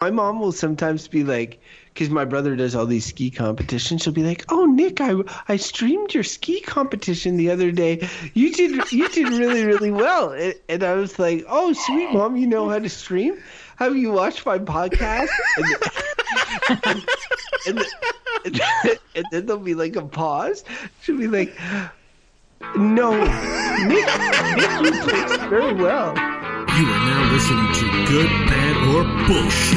my mom will sometimes be like, because my brother does all these ski competitions. She'll be like, "Oh, Nick, I I streamed your ski competition the other day. You did you did really really well." And, I was like, "Oh, sweet mom, you know how to stream? Have you watched my podcast?" And, and, and, and, then there'll be like a pause. She'll be like, "No, Nick, Nick, you very well." You are now listening to Good, Bad, or Bullshit.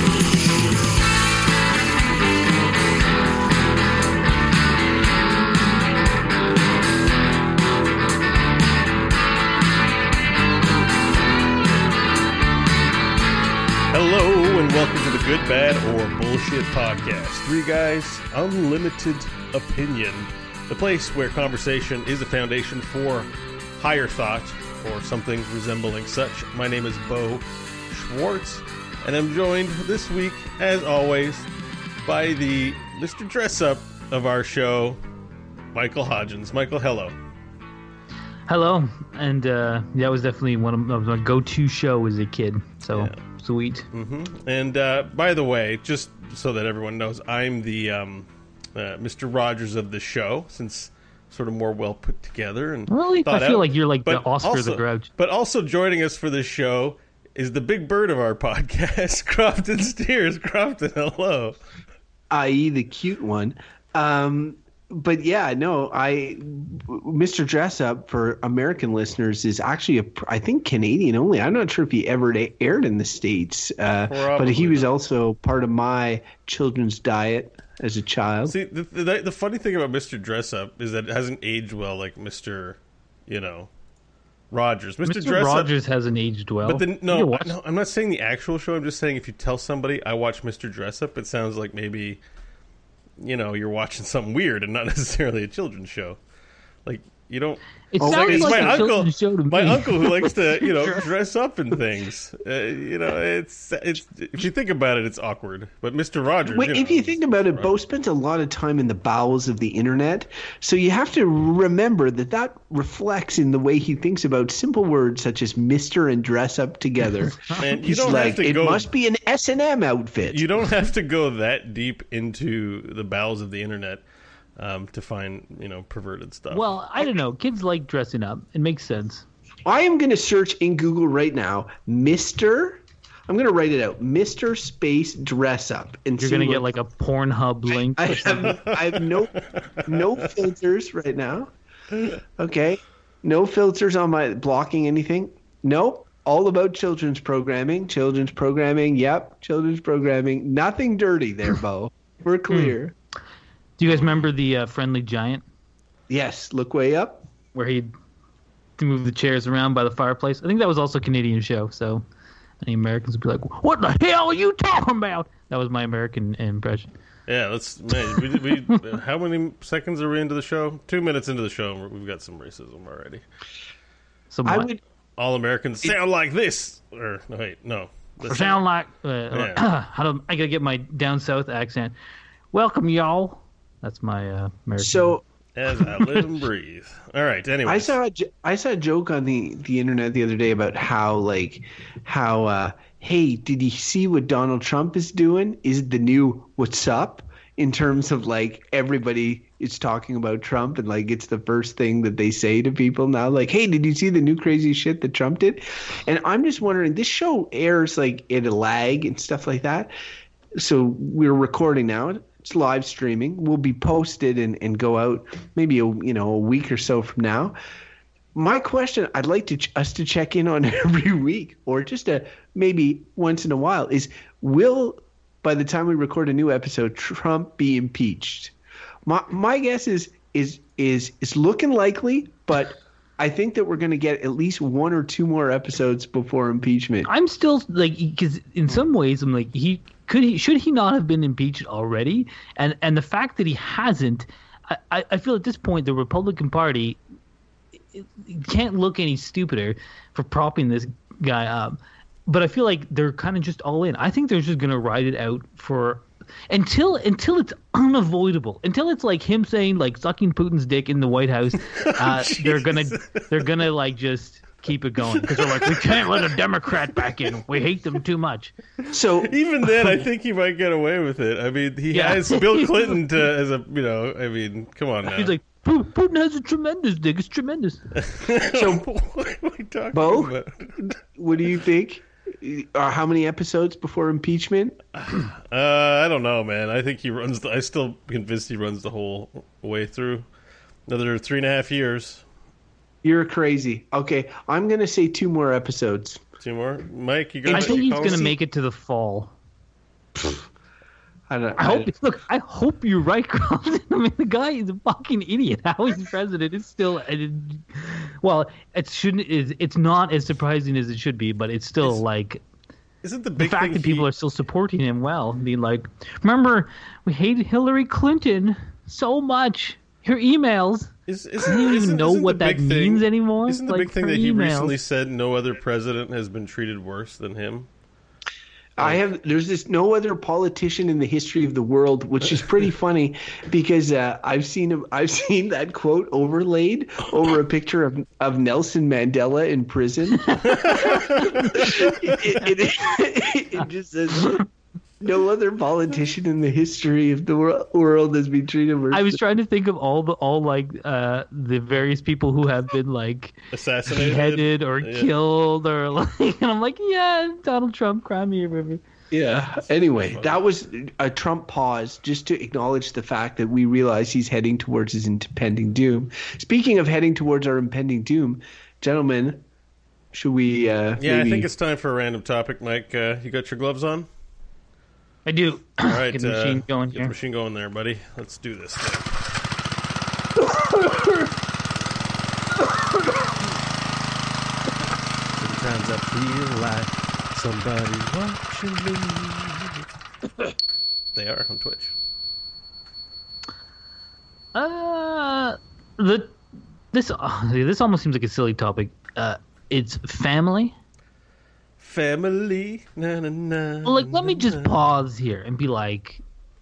Hello and welcome to the Good, Bad, or Bullshit podcast. Three guys, unlimited opinion. The place where conversation is a foundation for higher thought or something resembling such. My name is Beau Schwartz, and I'm joined this week, as always, by the Mr. Dress Up of our show, Michael Hodgins. Michael, hello. Hello, and uh, that was definitely one of my go-to show as a kid. So Yeah. sweet. hmm And uh, by the way, just so that everyone knows, I'm the um, uh, Mr. Rogers of the show, since sort of more well put together and Really, I feel out. like you're like the But Oscar also, the Grouch. But also joining us for this show is the big bird of our podcast, Crofton Steers. Crofton, hello. i.e., the cute one. Um, but yeah, no, I, Mr. Dress Up for American listeners is actually a, I think Canadian only. I'm not sure if he ever aired in the states, uh, but he was not. also part of my children's diet as a child. See, the, the, the funny thing about Mr. Dress Up is that it hasn't aged well like Mr. You know, Rogers. Mr. Mr. Dress Up. Rogers hasn't aged well. But then no, watch- no, I'm not saying the actual show. I'm just saying if you tell somebody I watch Mr. Dress Up, it sounds like maybe, you know, you're watching something weird and not necessarily a children's show. Like you don't. It Oh, sounds It's like my uncle. show to me. My uncle who likes to you know dress up in things. Uh, you know, it's it's if you think about it, it's awkward. But Mr. Rogers. Wait, you if know, you think about it, Beau spent a lot of time in the bowels of the internet, so you have to remember that that reflects in the way he thinks about simple words such as "Mister" and "dress up together." Man, you He's don't like, have to it go. must be an S and M outfit. You don't have to go that deep into the bowels of the internet um, to find you know perverted stuff. Well, I don't know. Kids like dressing up. It makes sense. I am going to search in Google right now, Mister. I'm going to write it out, Mister Space Dress Up, and You're gonna get like a Pornhub link. I or something. have, I have no no filters right now. Okay, no filters on my blocking anything. Nope. All about children's programming. Children's programming. Yep. Children's programming. Nothing dirty there, Beau. We're clear. Do you guys remember the uh, Friendly Giant Yes. Look way up. where he'd move the chairs around by the fireplace? I think that was also a Canadian show. So any Americans would be like, "What the hell are you talking about?" That was my American impression. Yeah, let's. Man, we, we, how many seconds are we into the show? Two minutes into the show, and we've got some racism already. So I would. All Americans sound like this, or no, wait, no. Sound like uh, Yeah. how do I gotta get my down south accent? Welcome, y'all. That's my uh, American. So as I live and breathe. All right. Anyway, I saw a, j- I saw a joke on the, the internet the other day about how like how uh, hey did you see what Donald Trump is doing? Is it the new what's up in terms of like everybody is talking about Trump and like it's the first thing that they say to people now like hey did you see the new crazy shit that Trump did? And I'm just wondering this show airs like in a lag and stuff like that. So we're recording now. It's live streaming. Will be posted and, and go out maybe a you know a week or so from now. My question I'd like to ch- us to check in on every week or just a maybe once in a while is will by the time we record a new episode Trump be impeached? My my guess is is is is looking likely, but I think that we're going to get at least one or two more episodes before impeachment. I'm still like because in some ways I'm like he could he should he not have been impeached already? And and the fact that he hasn't, I, I feel at this point the Republican Party can't look any stupider for propping this guy up. But I feel like they're kind of just all in. I think they're just gonna ride it out for until until it's unavoidable. Until it's like him saying like sucking Putin's dick in the White House. Uh, they're gonna they're gonna like just keep it going because they're like, we can't let a Democrat back in. We hate them too much. So Even then, I think he might get away with it. I mean, he Yeah. has Bill Clinton to, as a you know. I mean, come on now. He's like, Putin has a tremendous dick. It's tremendous. so what are we talking Beau? about? what do you think? Uh, how many episodes before impeachment? Uh, I don't know, man. I think he runs. The, I still convinced he runs the whole way through. Another three and a half years. You're crazy. Okay, I'm gonna say two more episodes. Two more, Mike. You got? I think he's going to policy- make it to the fall. I don't. I hope. Look, I hope you're right, Crofton. I mean, the guy is a fucking idiot. How he's president is still, well, it shouldn't. Is it's not as surprising as it should be, but it's still It's- like Isn't the the fact thing that people he, are still supporting him. Well, being like, remember, we hated Hillary Clinton so much. Her emails. Is, I isn't, don't even isn't- know isn't what that big means anymore. Isn't the Like, big thing her that he emails. recently said no other president has been treated worse than him? I have. There's this no other politician in the history of the world, which is pretty funny because uh, I've seen him. I've seen that quote overlaid over a picture of of Nelson Mandela in prison. it, it, it, it just says. No other politician in the history of the world has been treated worse. I was trying to think of all the all like uh the various people who have been like Assassinated, beheaded or Yeah. killed or like and I'm like, yeah, Donald Trump, crime me a river. Yeah. Anyway, that was a Trump pause just to acknowledge the fact that we realize he's heading towards his impending doom. Speaking of heading towards our impending doom, gentlemen, should we? Uh, Yeah, I think it's time for a random topic, Mike. Uh, you got your gloves on? I do. All right, Get the machine uh, going get here. the machine going there, buddy. Let's do this. Thing. Sometimes I feel like somebody watching me. they are on Twitch. Uh the this uh, this almost seems like a silly topic. Uh it's family. Family. Na, na, na, Well, like, let me just pause here and be like,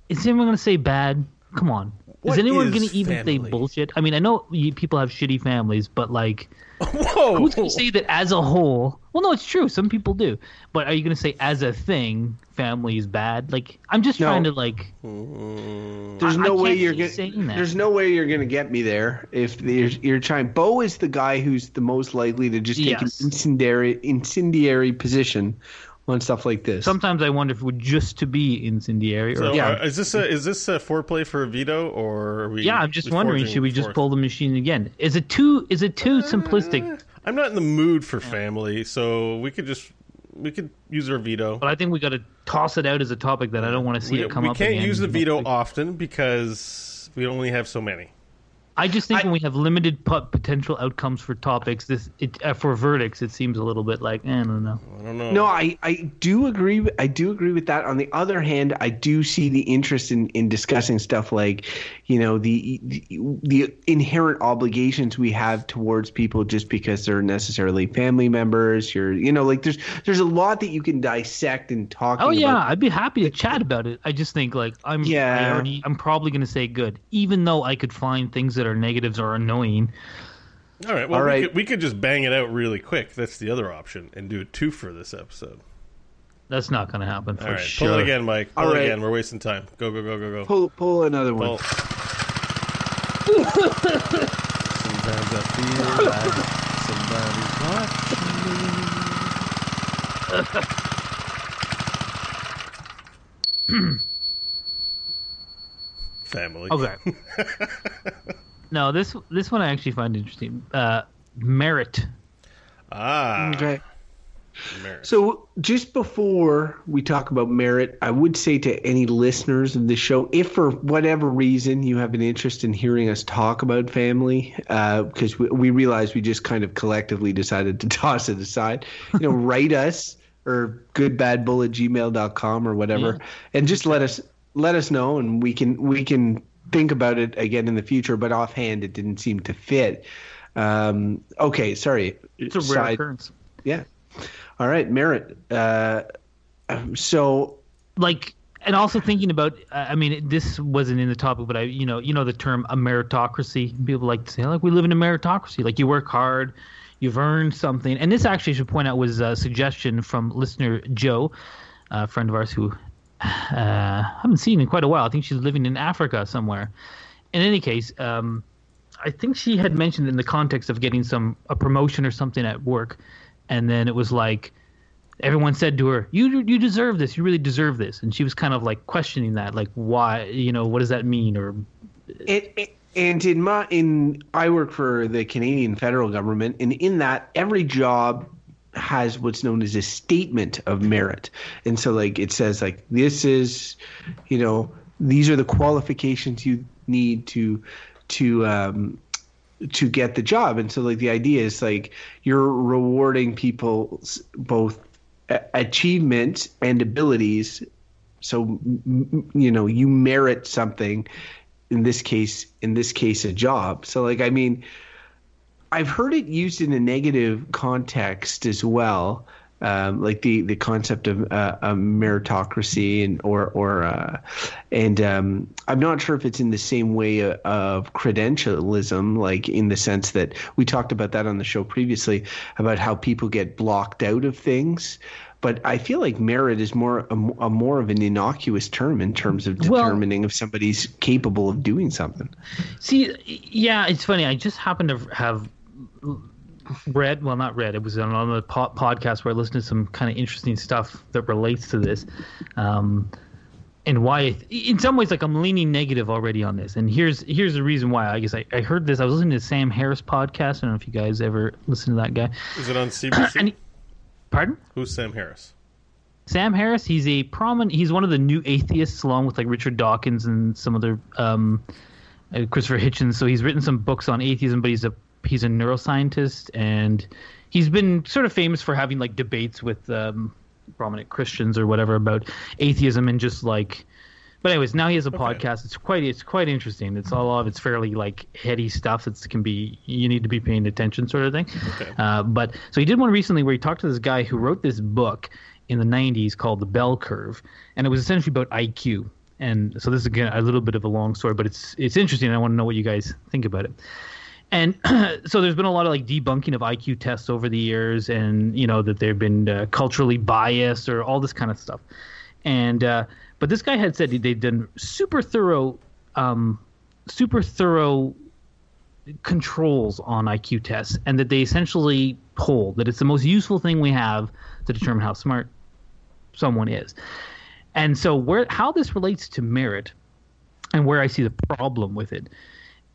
is anyone going to say bad? Come on. What is anyone going to even family? say bullshit? I mean, I know you, people have shitty families, but like, Whoa! who's going to say that as a whole? Well, no, it's true. Some people do. But are you going to say as a thing, family is bad? Like, I'm just No. trying to like. Mm. There's I- I no way you're gonna. saying that. There's no way you're gonna get me there if you're, you're trying. Bo is the guy who's the most likely to just take Yes. an incendiary incendiary position on stuff like this. Sometimes I wonder if it would just to be incendiary or So, Yeah. uh, is this a is this a foreplay for a veto or are we? yeah, I'm just wondering, should we just forth? pull the machine again? Is it too is it too simplistic? I'm not in the mood for family, so we could just we could use our veto. But I think we got to toss it out as a topic that I don't want to see We, it come we up. We can't again use the veto often because we only have so many. I just think I- when we have limited pot- potential outcomes for topics, this it, uh, for verdicts, it seems a little bit like eh, I don't know. I don't know. No, I, I do agree. with- I do agree with that. On the other hand, I do see the interest in, in discussing stuff like, you know, the, the the inherent obligations we have towards people just because they're necessarily family members. You're, you know, like there's there's a lot that you can dissect and talk. About. Oh yeah, about. I'd be happy to chat about it. I just think like I'm Yeah. Already I'm probably going to say good, even though I could find things that are negatives are annoying. All right. Well, All we, could, we could just bang it out really quick. That's the other option, and do two for this episode. That's not going to happen for All right. sure. Pull it again, Mike. Pull All it right. again. We're wasting time. Go go go go go. Pull pull another one. Sometimes I feel like somebody's watching me. Family. Okay. no, this this one I actually find interesting. Uh, merit. Ah. Okay. merit. So, just before we talk about merit, I would say to any listeners of the show, if for whatever reason you have an interest in hearing us talk about family, because we, we realize we just kind of collectively decided to toss it aside, you know, write us or goodbadbull at gmail.com or whatever, and just let us let us know, and we can we can think about it again in the future. But offhand, it didn't seem to fit. Um, okay, sorry. It's a rare Side- occurrence. yeah. All right, merit. Uh, um, so like and also thinking about uh, i mean this wasn't in the topic but i you know you know the term a meritocracy people like to say like we live in a meritocracy like you work hard you've earned something. And this actually I should point out was a suggestion from listener Joe, a friend of ours who uh, I haven't seen in quite a while. I think she's living in Africa somewhere. In any case, um, I think she had mentioned in the context of getting some a promotion or something at work, and then it was like everyone said to her, "You you deserve this. You really deserve this." And she was kind of like questioning that, like why, you know, what does that mean? Or It, it, and in my in I work for the Canadian federal government, and in that every job has what's known as a statement of merit, and so like it says like this is, you know, these are the qualifications you need to to um, to get the job, and so like the idea is like you're rewarding people both achievements and abilities. So you know you merit something in this case in this case a job. So like i mean i've heard it used in a negative context as well um, like the the concept of uh, a meritocracy and or or uh, and um, I'm not sure if it's in the same way of, of credentialism, like in the sense that we talked about that on the show previously about how people get blocked out of things. But I feel like merit is more a, a more of an innocuous term in terms of Well- determining if somebody's capable of doing something. See, yeah, it's funny. I just happened to have read, well, not read. It was on another po- podcast where I listened to some kind of interesting stuff that relates to this, um, and why. In some ways, like I'm leaning negative already on this. And here's here's the reason why. I guess I, I heard this. I was listening to Sam Harris podcast. I don't know if you guys ever listen to that guy. Is it on CBC? He, pardon? Who's Sam Harris? Sam Harris, he's a prominent. He's one of the new atheists, along with like Richard Dawkins and some other um, uh, Christopher Hitchens. So he's written some books on atheism, but he's a he's a neuroscientist, and he's been sort of famous for having like debates with um, prominent Christians or whatever about atheism and just like. But anyways, now he has a podcast. It's quite it's quite interesting. It's all of it's fairly like heady stuff. It can be you need to be paying attention sort of thing. Okay. Uh, but so he did one recently where he talked to this guy who wrote this book in the 90s called The Bell Curve, and it was essentially about IQ. And so this is again a little bit of a long story, but it's it's interesting. I want to know what you guys think about it. And so there's been a lot of like debunking of IQ tests over the years, and you know that they've been uh, culturally biased or all this kind of stuff. And uh, but this guy had said they'd done super thorough, um, super thorough controls on IQ tests, and that they essentially hold that it's the most useful thing we have to determine how smart someone is. And so, where how this relates to merit, and where I see the problem with it,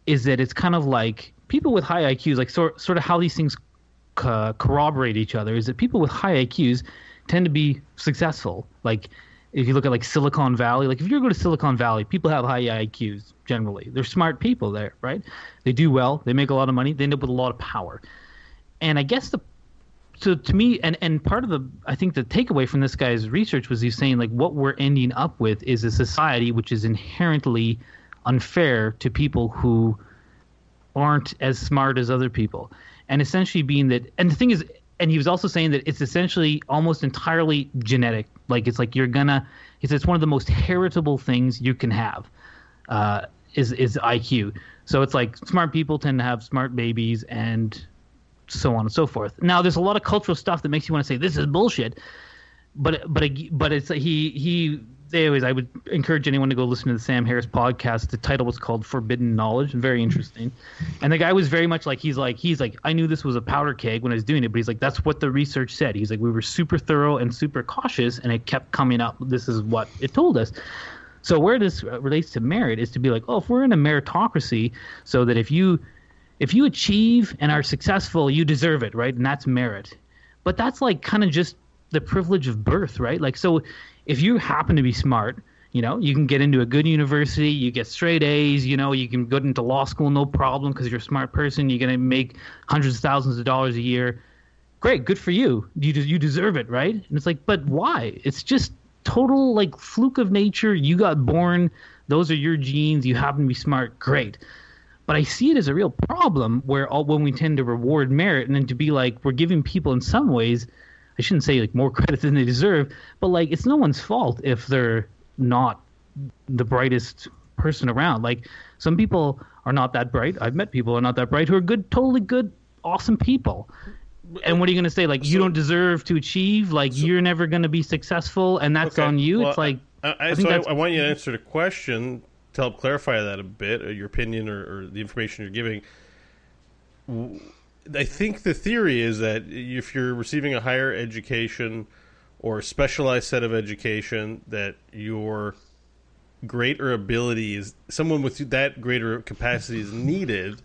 is that it's kind of like people with high IQs, like sort sort of how these things co- corroborate each other. Is that people with high IQs tend to be successful. Like if you look at like Silicon Valley, like if you go to Silicon Valley, people have high IQs generally. They're smart people there, right? They do well. They make a lot of money. They end up with a lot of power. And I guess the so to me and and part of the i think the takeaway from this guy's research was he's saying like what we're ending up with is a society which is inherently unfair to people who aren't as smart as other people. And essentially being that and the thing is and he was also saying that it's essentially almost entirely genetic. Like it's like you're gonna he says it's one of the most heritable things you can have uh, is is iq so it's like smart people tend to have smart babies and so on and so forth. Now, there's a lot of cultural stuff that makes you want to say this is bullshit, but but but it's he he. Anyways, I would encourage anyone to go listen to the Sam Harris podcast. The title was called "Forbidden Knowledge," and very interesting. And the guy was very much like he's like he's like I knew this was a powder keg when I was doing it, but he's like that's what the research said. He's like we were super thorough and super cautious, and it kept coming up. This is what it told us. So where this relates to merit is to be like, oh, if we're in a meritocracy, so that if you if you achieve and are successful, you deserve it, right? And that's merit. But that's like kind of just the privilege of birth, right? Like, so if you happen to be smart, you know, you can get into a good university, you get straight A's, you know, you can go into law school no problem because you're a smart person, you're going to make hundreds of thousands of dollars a year. Great, good for you. You you deserve it, right? And it's like, but why? It's just total like fluke of nature. You got born, those are your genes, you happen to be smart. Great but I see it as a real problem where all when we tend to reward merit and then to be like we're giving people in some ways I shouldn't say like more credit than they deserve, but like it's no one's fault if they're not the brightest person around. Like some people are not that bright. I've met people who are not that bright who are good, totally good awesome people. And what are you going to say? Like you don't deserve to achieve. Like you're never going to be successful, and that's Okay, on you. well, it's like I, I, I think so I, I want you to answer the question to help clarify that a bit, uh, your opinion, or, or the information you're giving. I think the theory is that if you're receiving a higher education or a specialized set of education, that your greater ability is someone with that greater capacity is needed.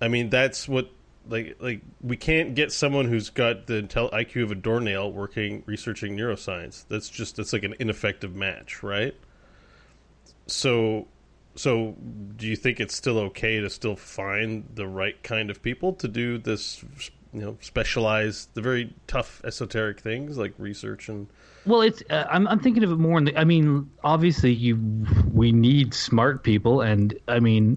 I mean, that's what like like we can't get someone who's got the intel- IQ of a doornail working researching neuroscience. That's just that's like an ineffective match, right? So so do you think it's still okay to still find the right kind of people to do this you know specialized the very tough esoteric things like research and Well, it's uh, I'm I'm thinking of it more in the. I mean, obviously, you we need smart people, and I mean,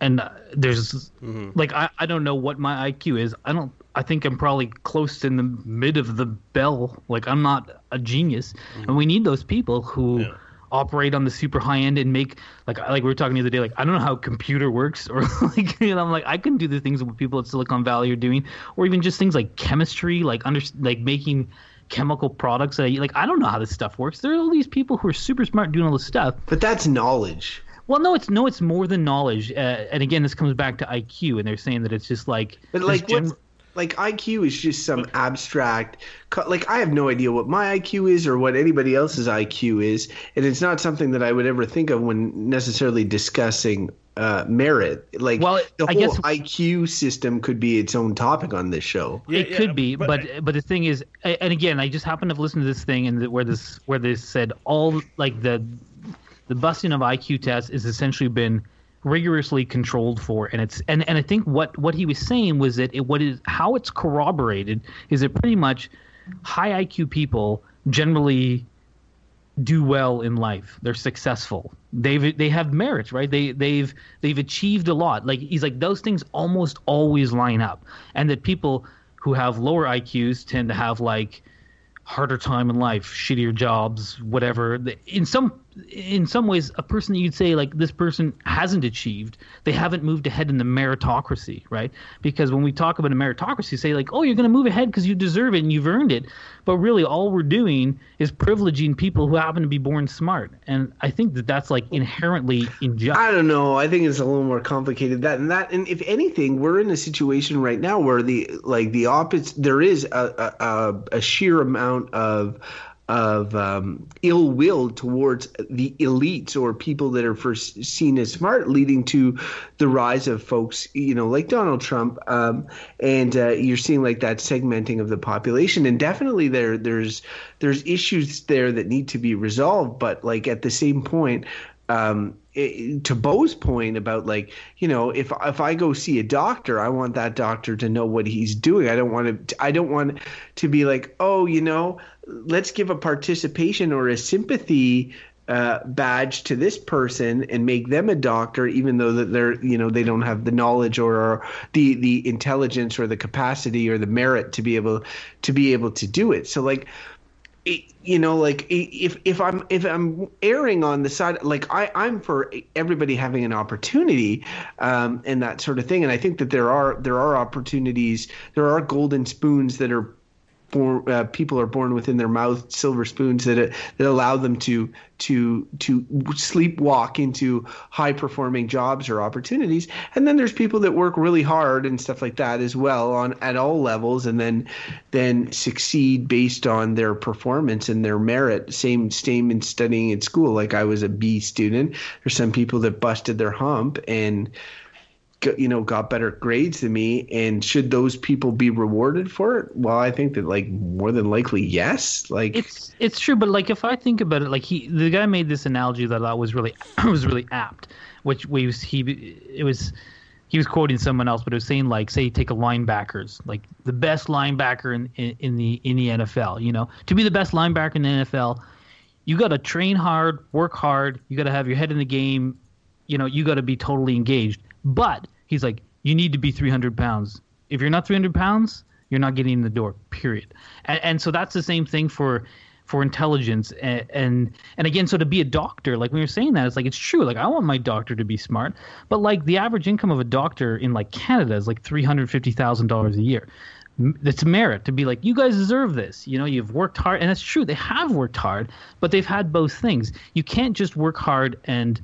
and uh, there's like I I don't know what my IQ is. I don't. I think I'm probably close in the mid of the bell. Like I'm not a genius, and we need those people who. Yeah. Operate on the super high end and make like like we were talking the other day like I don't know how a computer works or like know I'm like I couldn't do the things that people at Silicon Valley are doing or even just things like chemistry like under like making chemical products that like I don't know how this stuff works there are all these people who are super smart doing all this stuff But that's knowledge. well no it's no it's more than knowledge uh, and again this comes back to IQ and they're saying that it's just like But like gen-? Like IQ is just some abstract. co- Like I have no idea what my IQ is or what anybody else's IQ is, and it's not something that I would ever think of when necessarily discussing uh, merit. Like Well, the I whole guess- IQ system could be its own topic on this show. Yeah, it yeah, could be, but- but but, the thing is, and again, I just happened to have listened to this thing and where this where they said all like the the busting of IQ tests has essentially been rigorously controlled for, and it's and and I think what what he was saying was that it what is how it's corroborated is that pretty much high IQ people generally do well in life. They're successful. They've they have merits, right? They they've they've achieved a lot. Like he's like those things almost always line up, and that people who have lower IQs tend to have like harder time in life, shittier jobs, whatever. In some in some ways, a person that you'd say like this person hasn't achieved, they haven't moved ahead in the meritocracy, right? Because when we talk about a meritocracy, say like, oh, you're going to move ahead because you deserve it and you've earned it, but really all we're doing is privileging people who happen to be born smart, and I think that that's like inherently unjust. I don't know. I think it's a little more complicated than that. And if anything, we're in a situation right now where the like the opposite. There is a, a, a sheer amount of of um, ill will towards the elites or people that are first seen as smart, leading to the rise of folks, you know, like Donald Trump. Um, and uh, you're seeing like that segmenting of the population, and definitely there there's there's issues there that need to be resolved. But like at the same point, um, it, to Beau's point about like you know if if I go see a doctor, I want that doctor to know what he's doing. I don't want to I don't want to be like oh you know let's give a participation or a sympathy uh, badge to this person and make them a doctor, even though that they're you know they don't have the knowledge or, or the the intelligence or the capacity or the merit to be able to be able to do it. So like it- you know like if if i'm if i'm erring on the side like i i'm for everybody having an opportunity um and that sort of thing. And i think that there are there are opportunities there are golden spoons that are born uh, people are born within their mouth silver spoons that that allow them to to to sleepwalk into high performing jobs or opportunities. And then there's people that work really hard and stuff like that as well on at all levels and then then succeed based on their performance and their merit. Same same in studying at school. Like I was a B student. There's some people that busted their hump and you know got better grades than me and should those people be rewarded for it? Well i think that like more than likely yes. Like it's it's true, but like if I think about it, like he the guy made this analogy that I thought was really was really apt, which we was he it was he was quoting someone else, but it was saying like say take a linebackers like the best linebacker in, in in the in the NFL, you know, to be the best linebacker in the NFL, you got to train hard, work hard, you got to have your head in the game, you know, you got to be totally engaged. But he's like, you need to be 300 pounds. If you're not 300 pounds, you're not getting in the door. Period. And, and so that's the same thing for for intelligence. And, and and again so to be a doctor like when you're saying that it's like it's true. Like i want my doctor to be smart. But like the average income of a doctor in like canada is like $350000 a year. It's merit to be like you guys deserve this. You know you've worked hard. And that's true. They have worked hard but they've had both things. You can't just work hard and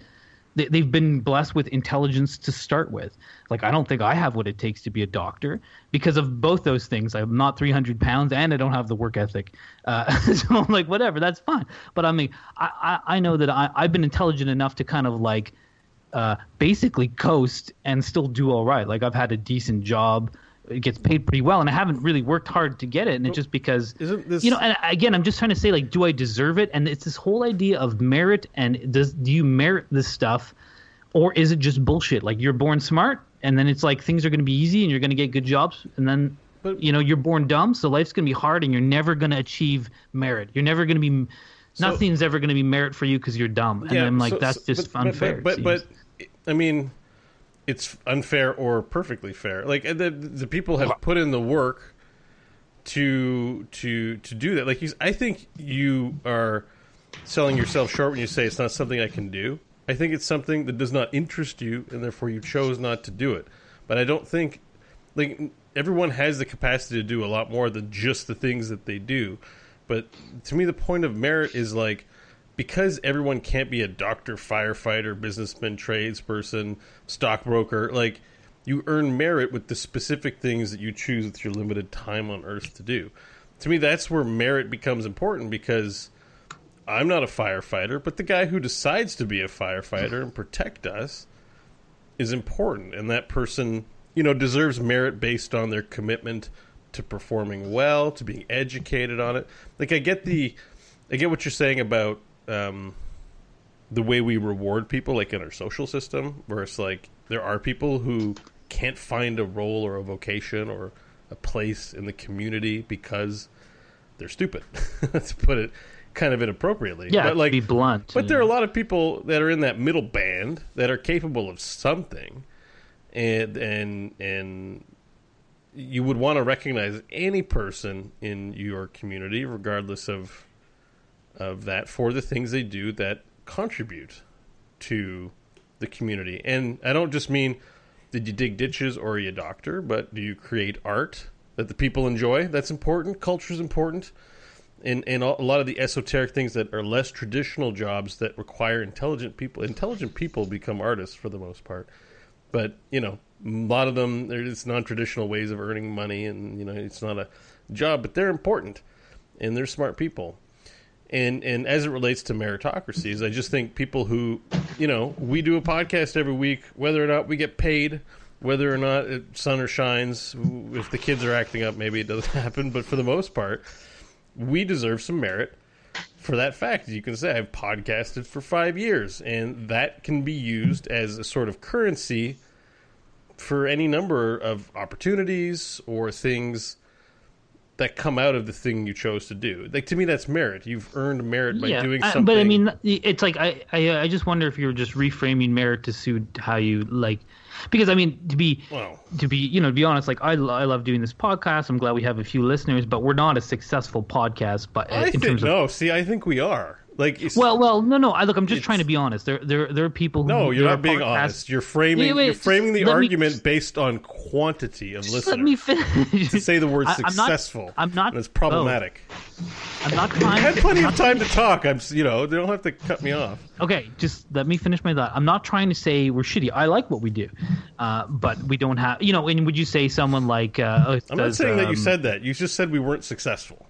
they, they've been blessed with intelligence to start with. Like I don't think I have what it takes to be a doctor because of both those things. I'm not 300 pounds and I don't have the work ethic. Uh, so I'm like, whatever, that's fine. But I mean, I, I, I know that I, I've been intelligent enough to kind of like uh, basically coast and still do all right. Like I've had a decent job. It gets paid pretty well, and I haven't really worked hard to get it. And it's just because, this- you know, and again, I'm just trying to say, like, do I deserve it? And it's this whole idea of merit, and does do you merit this stuff, or is it just bullshit? Like you're born smart, and then it's like things are going to be easy, and you're going to get good jobs, and then But- you know you're born dumb, so life's going to be hard, and you're never going to achieve merit. You're never going to be. Nothing's ever going to be merit for you because you're dumb, and I'm like, so- that's so- just but- unfair. But but, but I mean, it's unfair or perfectly fair. Like uh, the the people have put in the work to to to do that. Like you, I think you are selling yourself short when you say it's not something I can do. I think it's something that does not interest you, and therefore you chose not to do it. But I don't think like everyone has the capacity to do a lot more than just the things that they do. But to me, the point of merit is like because everyone can't be a doctor, firefighter, businessman, tradesperson, stockbroker. Like you earn merit with the specific things that you choose with your limited time on Earth to do. To me, that's where merit becomes important because I'm not a firefighter, but the guy who decides to be a firefighter and protect us is important, and that person, you know, deserves merit based on their commitment to performing well, to being educated on it. Like I get the, I get what you're saying about um, the way we reward people, like in our social system, where it's like there are people who can't find a role or a vocation or a place in the community because they're stupid. to put it kind of inappropriately. yeah, but like be blunt. but there are a lot of people that are in that middle band that are capable of something, and and and you would want to recognize any person in your community, regardless of of that, for the things they do that contribute to the community. And I don't just mean did you dig ditches or are you a doctor, but do you create art that the people enjoy? That's important. Culture is important and and a lot of the esoteric things that are less traditional jobs that require intelligent people. Intelligent people become artists for the most part, but you know a lot of them there's non-traditional ways of earning money, and you know it's not a job, but they're important and they're smart people. And and as it relates to meritocracies, I just think people who, you know, we do a podcast every week, whether or not we get paid, whether or not it sun or shines, if the kids are acting up, maybe it doesn't happen, but for the most part, we deserve some merit for that fact. You can say I've podcasted for five years, and that can be used as a sort of currency for any number of opportunities or things that come out of the thing you chose to do. Like to me, that's merit. You've earned merit by doing I- something. but I mean, it's like I, I uh, I just wonder if you're just reframing merit to suit how you like, because I mean to be Well. to be you know to be honest, like I, I love doing this podcast. I'm glad we have a few listeners, but we're not a successful podcast. But I uh, in think terms of no. See, I think we are. Like, well, well, no, no. I look. I'm just trying to be honest. There, there, there are people. Who, no, you're not being honest. You're framing. Wait, wait, you're framing the let me- argument based on quantity of Just listeners. let me finish. to say the word I- I'm not- successful. I'm not. it's problematic. oh, I'm not trying. I had plenty of time to talk. I'm, you know, they don't have to cut me off. Okay, just let me finish my thought. I'm not trying to say we're shitty. I like what we do, uh, but we don't have. You know, and would you say someone like? Uh, I'm not does, saying that you um, said that. You just said we weren't successful.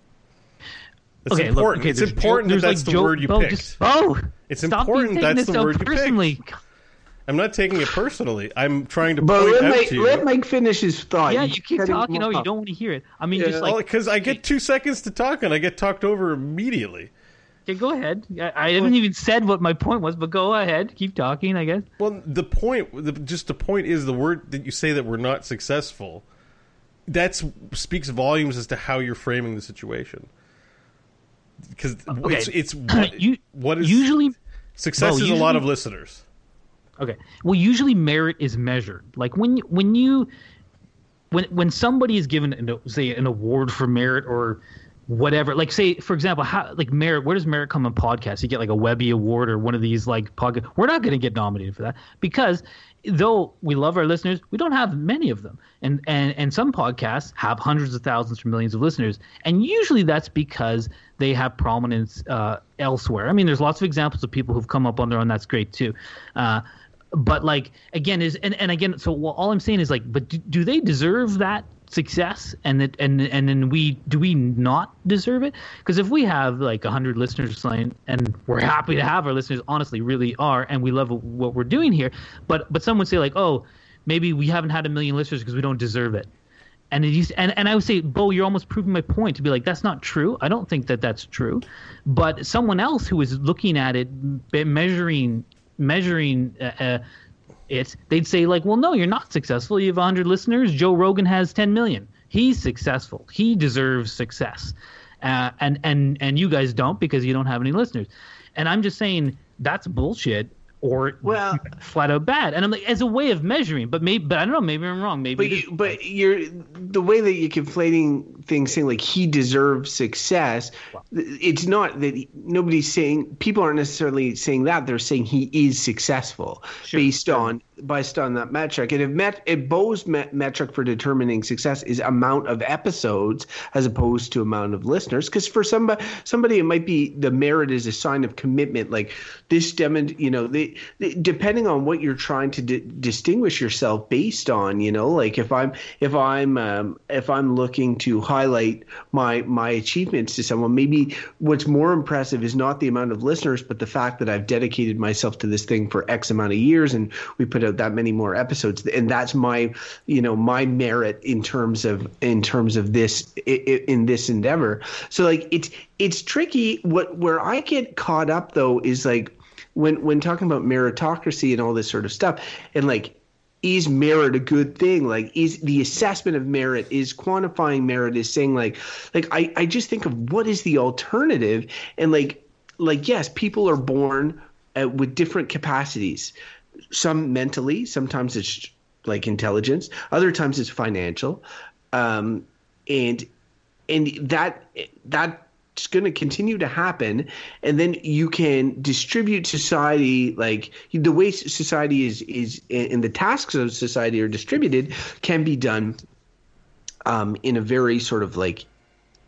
It's okay, important. Look, okay, it's important that that's like the Joe, word you Beau, picked. Just, oh, It's stop important that's this the so word you picked. I'm not taking it personally. I'm trying to But point let out Mike, to you. let Mike finish his thought. Yeah, You're you keep talking. him No, you don't want to hear it. I mean, Yeah. just like because I get two seconds to talk and I get talked over immediately. okay, go ahead. I, I haven't even said what my point was, but go ahead. Keep talking. I guess. Well, the point, the, just the point is the word that you say that we're not successful. That speaks volumes as to how you're framing the situation. Because Okay. it's it's what, You- what is usually success Beau, is a lot of listeners. Okay. Well, usually merit is measured. Like when when you when when somebody is given an, say an award for merit or whatever. Like say, for example, how like merit. Where does merit come in podcasts? You get like a Webby Award or one of these like podcast. We're not going to get nominated for that because though we love our listeners, we don't have many of them. And and and some podcasts have hundreds of thousands or millions of listeners, and usually that's because they have prominence uh, elsewhere. I mean, there's lots of examples of people who've come up on their own. That's great too. Uh, but like again is and, and again so all i'm saying is like but do, do they deserve that success and that and and then we do we not deserve it because if we have like 100 listeners and we're happy to have our listeners honestly really are and we love what we're doing here but but some would say like oh maybe we haven't had a million listeners because we don't deserve it and it used, and, and I would say, Beau, you're almost proving my point to be like, that's not true. I don't think that that's true. But someone else who is looking at it, measuring measuring uh, uh, it, they'd say like, well, no, you're not successful. You have 100 listeners. Joe Rogan has 10 million. He's successful. He deserves success, uh, and and and you guys don't because you don't have any listeners. And I'm just saying that's bullshit or well, flat out bad. And I'm like, as a way of measuring, but maybe, but I don't know, maybe I'm wrong. Maybe, but, you, but you're the way that you're conflating things, saying like he deserves success. Wow. It's not that he, nobody's saying people aren't necessarily saying that. They're saying he is successful sure, based sure. on based on that metric. And if met if Beau's met, metric for determining success is amount of episodes as opposed to amount of listeners, because for somebody somebody it might be the merit is a sign of commitment. Like this demon, you know, they, they, depending on what you're trying to di- distinguish yourself based on, you know, like if I'm if I'm um, if I'm looking to highlight my my achievements to someone, maybe what's more impressive is not the amount of listeners, but the fact that I've dedicated myself to this thing for X amount of years and we put out that many more episodes. And that's my you know my merit in terms of in terms of this in this endeavor. So like it's it's tricky. What where i get caught up though is like when when talking about meritocracy and all this sort of stuff and like is merit a good thing? Like is the assessment of merit is quantifying merit is saying like like i i just think of what is the alternative? And like like yes people are born uh, with different capacities some mentally, sometimes it's like intelligence, other times it's financial, um, and and that that's going to continue to happen, and then you can distribute society like the way society is is and the tasks of society are distributed can be done um, in a very sort of like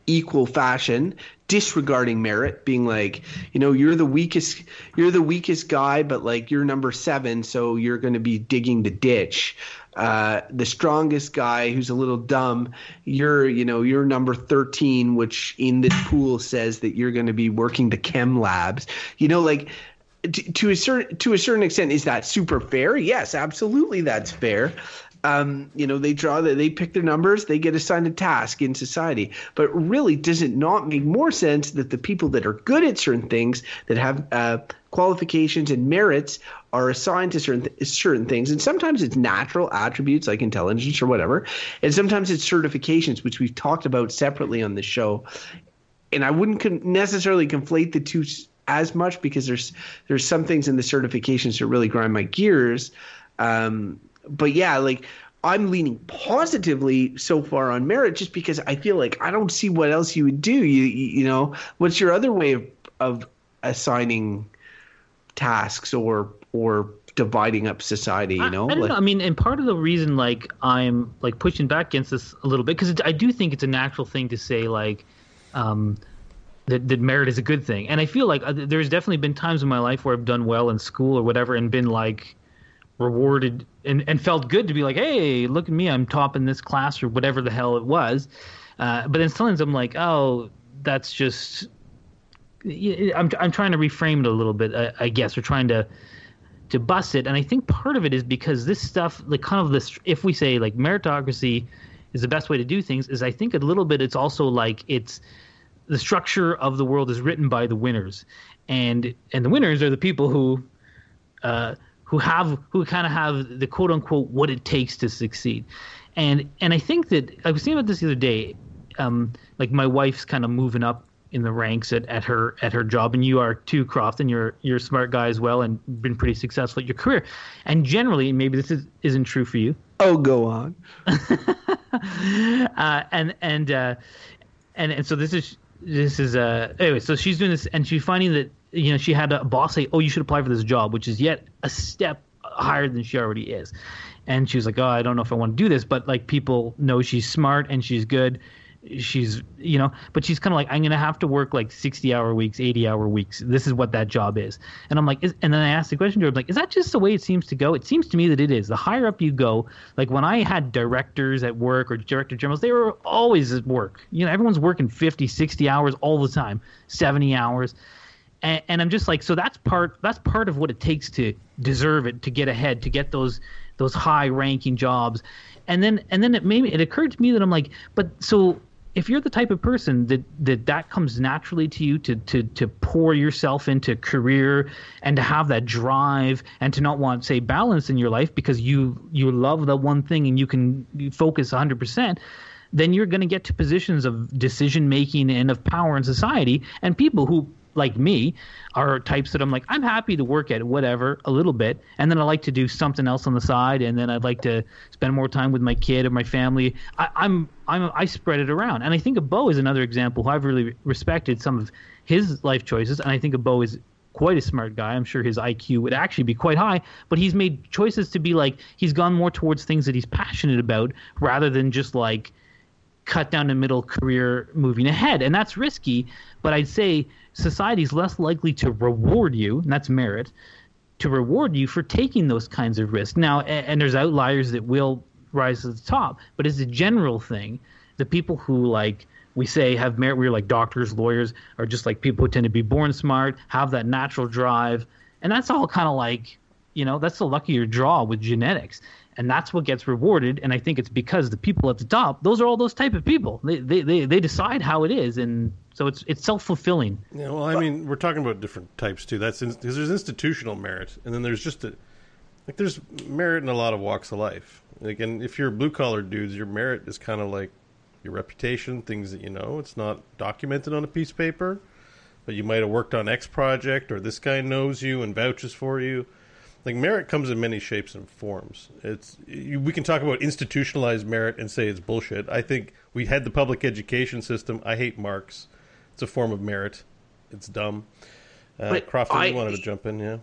equal fashion disregarding merit being like you know you're the weakest you're the weakest guy but like you're number seven so you're going to be digging the ditch. Uh, the strongest guy who's a little dumb you're you know you're number 13 which in this pool says that you're going to be working the chem labs. You know like to, to a certain to a certain extent is that super fair? Yes absolutely that's fair um, you know, they draw that they pick their numbers, they get assigned a task in society. But really, does it not make more sense that the people that are good at certain things, that have uh, qualifications and merits, are assigned to certain th- certain things? And sometimes it's natural attributes like intelligence or whatever, and sometimes it's certifications, which we've talked about separately on the show. And I wouldn't con- necessarily conflate the two as much because there's there's some things in the certifications that really grind my gears. Um, but yeah, like I'm leaning positively so far on merit just because I feel like I don't see what else you would do. You you know, what's your other way of of assigning tasks or or dividing up society you know? I, I don't like, know i mean and part of the reason like i'm like pushing back against this a little bit because i do think it's a natural thing to say like um that, that merit is a good thing. And i feel like uh, there's definitely been times in my life where i've done well in school or whatever and been like rewarded and, and felt good to be like, hey, look at me, I'm top in this class or whatever the hell it was. Uh, but then sometimes I'm like, oh, that's just. I'm I'm trying to reframe it a little bit, I, I guess, or trying to to bust it. And I think part of it is because this stuff, like kind of this, if we say like meritocracy is the best way to do things, is I think a little bit it's also like it's the structure of the world is written by the winners, and and the winners are the people who. Uh, who have who kind of have the quote unquote what it takes to succeed. And and I think that I was thinking about this the other day. Um, like my wife's kind of moving up in the ranks at, at her at her job, and you are too, Croft, and you're you're a smart guy as well, and been pretty successful at your career. And generally, maybe this is, isn't true for you. Oh, go on. uh, and and uh, and and so this is this is uh anyway. So she's doing this, and she's finding that you know she had a boss say, "Oh, you should apply for this job," which is yet a step higher than she already is. And she was like, "Oh, I don't know if I want to do this," but like people know she's smart and she's good. She's you know, but she's kind of like, "I'm gonna have to work like 60 hour weeks, 80 hour weeks. This is what that job is." And I'm like, is, and then I asked the question to her, I'm like, "Is that just the way it seems to go?" It seems to me that it is. The higher up you go, like when I had directors at work or director generals, they were always at work. You know, everyone's working 50, 60 hours all the time, 70 hours and, and I'm just like, so that's part that's part of what it takes to deserve it, to get ahead, to get those those high ranking jobs, and then and then it made me, it occurred to me that I'm like, but so if you're the type of person that that that comes naturally to you to to to pour yourself into career and to have that drive and to not want say balance in your life because you you love the one thing and you can focus 100% then you're going to get to positions of decision making and of power in society and people who like me are types that I'm like I'm happy to work at whatever a little bit and then I like to do something else on the side and then I'd like to spend more time with my kid or my family I, I'm I'm I spread it around and I think of Beau is another example who I've really respected some of his life choices and I think of Beau is quite a smart guy. I'm sure his IQ would actually be quite high, but he's made choices to be like he's gone more towards things that he's passionate about rather than just like cut down the middle career moving ahead. And that's risky, but I'd say society's less likely to reward you, and that's merit, to reward you for taking those kinds of risks. Now, and, and there's outliers that will rise to the top, but as a general thing, the people who like we say have merit, we're like doctors, lawyers, are just like people who tend to be born smart, have that natural drive, and that's all kind of like, you know, that's the luckier draw with genetics and that's what gets rewarded and i think it's because the people at the top those are all those type of people they they they, they decide how it is and so it's it's self-fulfilling Yeah, well, I mean, we're talking about different types too. That's because there's institutional merit, and then there's just a like there's merit in a lot of walks of life. Like, and if you're blue collar dudes, your merit is kind of like your reputation, things that you know. It's not documented on a piece of paper, but you might have worked on X project, or this guy knows you and vouches for you. Like merit comes in many shapes and forms. It's you, we can talk about institutionalized merit and say it's bullshit. I think we had the public education system. I hate marks. It's a form of merit. It's dumb. Uh, Crofton, I- you wanted to jump in, yeah?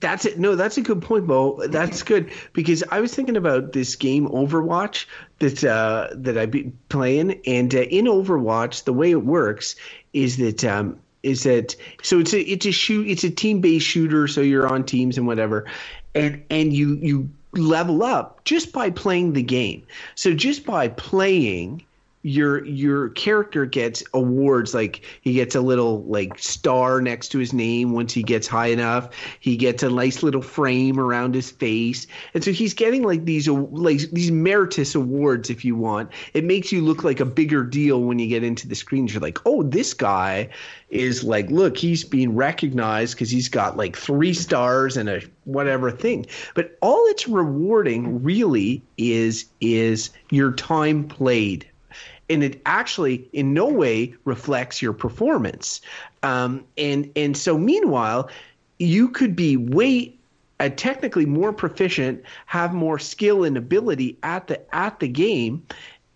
That's it. No, that's a good point, Beau. That's good because I was thinking about this game Overwatch that uh, that I've been playing, and uh, in Overwatch, the way it works is that um, is that so it's a it's a shoot it's a team based shooter, so you're on teams and whatever, and and you you level up just by playing the game. So just by playing your your character gets awards like he gets a little like star next to his name once he gets high enough. He gets a nice little frame around his face. And so he's getting like these like these meritus awards if you want. It makes you look like a bigger deal when you get into the screens you're like oh this guy is like look he's being recognized because he's got like three stars and a whatever thing. But all it's rewarding really is is your time played and it actually in no way reflects your performance. Um, and and so meanwhile, you could be way uh, technically more proficient, have more skill and ability at the at the game.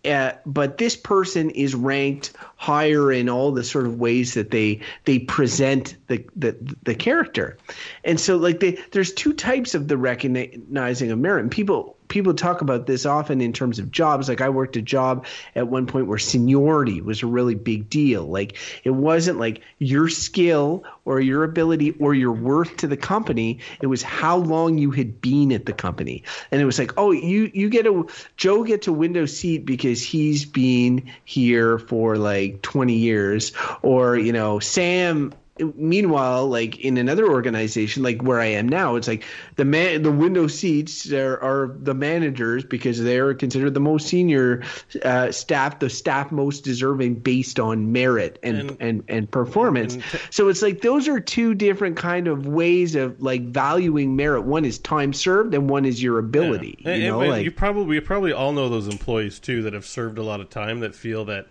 Uh, but this person is ranked higher in all the sort of ways that they they present the the, the character, and so like they, there's two types of the recognizing of merit. And people people talk about this often in terms of jobs. Like I worked a job at one point where seniority was a really big deal. Like it wasn't like your skill or your ability or your worth to the company. It was how long you had been at the company. And it was like, oh, you you get a Joe gets a window seat because he's been here for like 20 years, or you know Sam meanwhile like in another organization like where i am now it's like the man the window seats are, are the managers because they're considered the most senior uh, staff the staff most deserving based on merit and And- and, and, performance. and t- so it's like those are two different kind of ways of like valuing merit. One is time served and one is your ability And- you know and like you probably you probably all know those employees too that have served a lot of time that feel that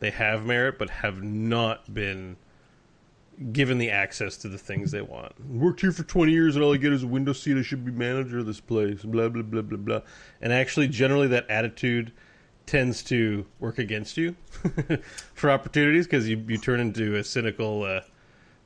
they have merit but have not been given the access to the things they want. Worked here for twenty years and all I get is a window seat. I should be manager of this place. Blah blah blah blah blah. And actually, generally, that attitude tends to work against you for opportunities because you you turn into a cynical, uh,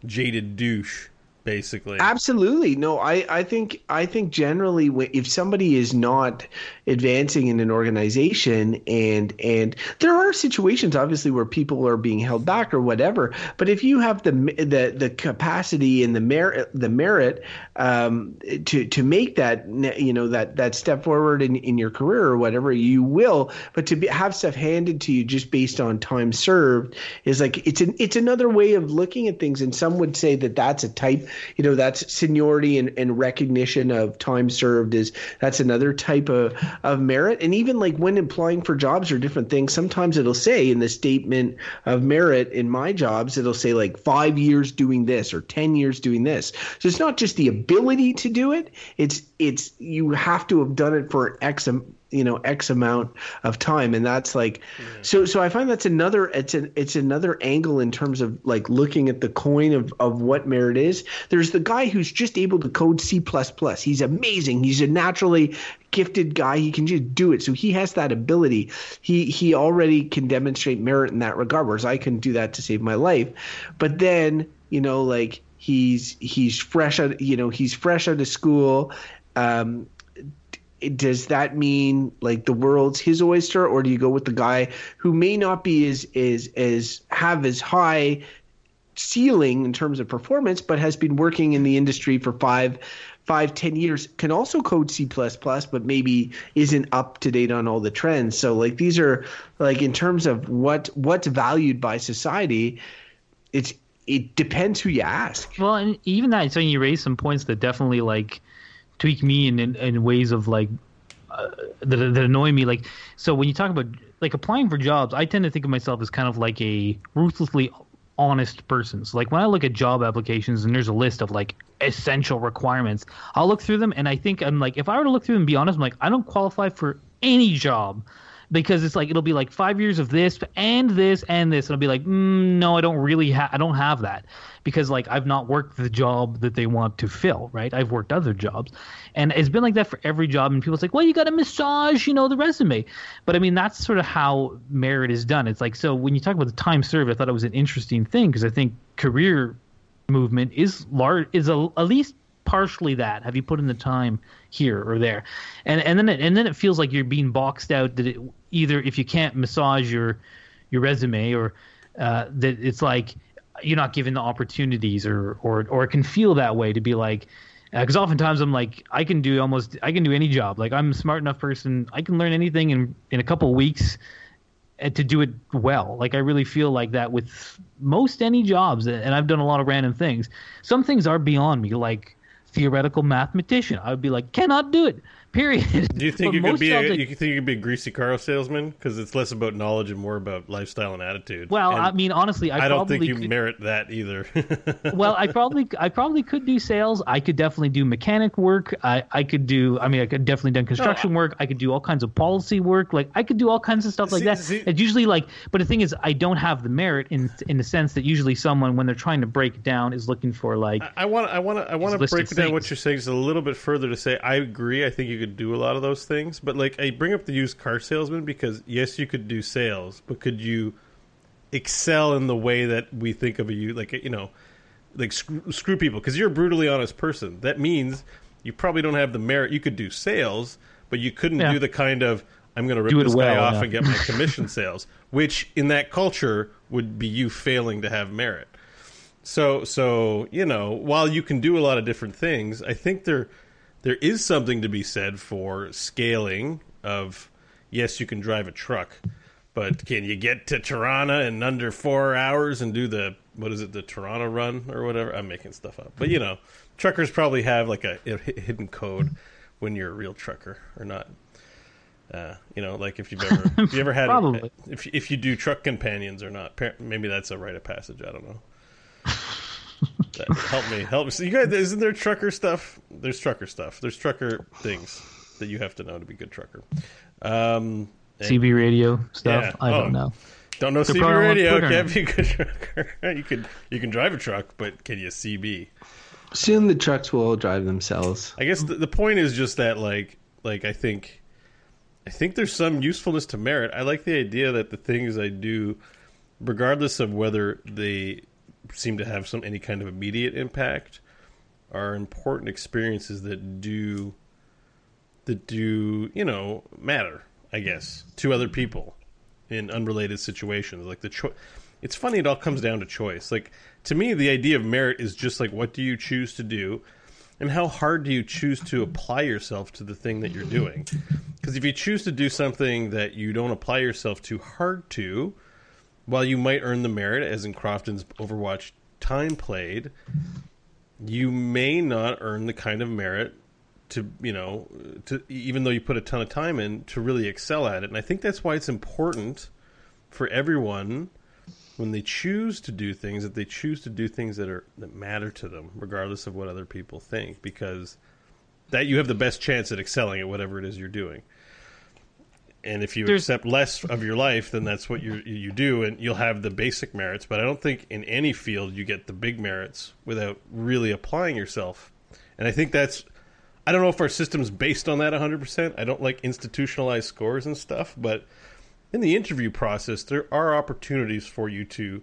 jaded douche basically. Absolutely. No, I, I think I think generally if somebody is not advancing in an organization and and there are situations obviously where people are being held back or whatever, but if you have the the the capacity and the merit the merit um, to to make that you know that that step forward in, in your career or whatever, you will. But to be, have stuff handed to you just based on time served is like it's an it's another way of looking at things, and some would say that that's a type you know that's seniority and, and recognition of time served is that's another type of, of merit. And even like when applying for jobs or different things sometimes it'll say in the statement of merit in my jobs it'll say like five years doing this or 10 years doing this. So it's not just the ability to do it it's it's you have to have done it for x you know x amount of time. And that's like yeah. so so i find that's another it's an it's another angle in terms of like looking at the coin of of what merit is. There's the guy who's just able to code c++ he's amazing. He's a naturally gifted guy. He can just do it. So he has that ability. He he already can demonstrate merit in that regard whereas i can do that to save my life. But then you know like he's he's fresh out you know he's fresh out of school. Um, does that mean like the world's his oyster, or do you go with the guy who may not be as as as have as high ceiling in terms of performance, but has been working in the industry for five five ten years can also code c++ but maybe isn't up to date on all the trends? So like these are like in terms of what what's valued by society it's it depends who you ask. Well and even that so you raise some points that definitely like tweak me in, in, in ways of like uh, that, that annoy me. Like, so when you talk about like applying for jobs, I tend to think of myself as kind of like a ruthlessly honest person. So like when I look at job applications and there's a list of like essential requirements, I'll look through them and I think I'm like, if I were to look through them and be honest, I'm like, I don't qualify for any job because it's like it'll be like five years of this and this and this. And I'll be like mm, no I don't really have I don't have that because like I've not worked the job that they want to fill right? I've worked other jobs. And it's been like that for every job. And people's like well you got to massage you know the resume. But I mean that's sort of how merit is done. It's like so when you talk about the time served I thought it was an interesting thing because I think career movement is large is a, at least partially that. Have you put in the time here or there? And and then it, and then it feels like you're being boxed out that it, either if you can't massage your your resume or uh, that it's like you're not given the opportunities or or or it can feel that way to be like because uh, oftentimes I'm like I can do almost I can do any job. Like I'm a smart enough person. I can learn anything in in a couple weeks uh, to do it well. Like I really feel like that with most any jobs and I've done a lot of random things. Some things are beyond me. Like theoretical mathematician. I would be like cannot do it Period. Do you think you could be a, you think you could be a greasy car salesman because it's less about knowledge and more about lifestyle and attitude? Well, and I mean, honestly, I, I don't think you could, merit that either. well, I probably I probably could do sales. I could definitely do mechanic work. I I could do. I mean, I could definitely done construction no, work. I could do all kinds of policy work. Like I could do all kinds of stuff like see, that. See, it's usually like, but the thing is, I don't have the merit in in the sense that usually someone when they're trying to break it down is looking for like. I want I want to I want to break down what you're saying just a little bit further to say I agree. I think you could do a lot of those things. But like, I bring up the used car salesman because yes, you could do sales, but could you excel in the way that we think of a you like you know like screw, screw people because you're a brutally honest person. That means you probably don't have the merit. You could do sales, but you couldn't yeah. do the kind of I'm going to rip this well guy off and get my commission sales, which in that culture would be you failing to have merit. So so you know while you can do a lot of different things, I think there there is something to be said for scaling of yes you can drive a truck but can you get to Toronto in under four hours and do the what is it the Toronto run or whatever? I'm making stuff up. But you know truckers probably have like a, a hidden code when you're a real trucker or not. Uh, you know, like if you've ever, if you ever had, if if you do truck companions or not, maybe that's a rite of passage. I don't know help me, help me. So you guys, isn't there trucker stuff? There's trucker stuff. There's trucker things that you have to know to be a good trucker. Um, CB radio stuff. Yeah. I don't oh, know. Don't know CB radio. Can't be a good trucker. you can you can drive a truck, but can you CB? Soon the trucks will all drive themselves. I guess the, the point is just that like like I think I think there's some usefulness to merit. I like the idea that the things I do, regardless of whether they seem to have some any kind of immediate impact, are important experiences that do that do you know matter. I guess to other people in unrelated situations. Like the choice. It's funny. It all comes down to choice. Like to me, the idea of merit is just like what do you choose to do, and how hard do you choose to apply yourself to the thing that you're doing. Because if you choose to do something that you don't apply yourself too hard to, while you might earn the merit, as in Crofton's Overwatch time played, you may not earn the kind of merit to you know to even though you put a ton of time in to really excel at it. And i think that's why it's important for everyone when they choose to do things that they choose to do things that are that matter to them regardless of what other people think because that you have the best chance at excelling at whatever it is you're doing and if you There's- accept less of your life then that's what you you do and you'll have the basic merits. But i don't think in any field you get the big merits without really applying yourself. And i think that's i don't know if our system's based on that 100% i don't like institutionalized scores and stuff but in the interview process there are opportunities for you to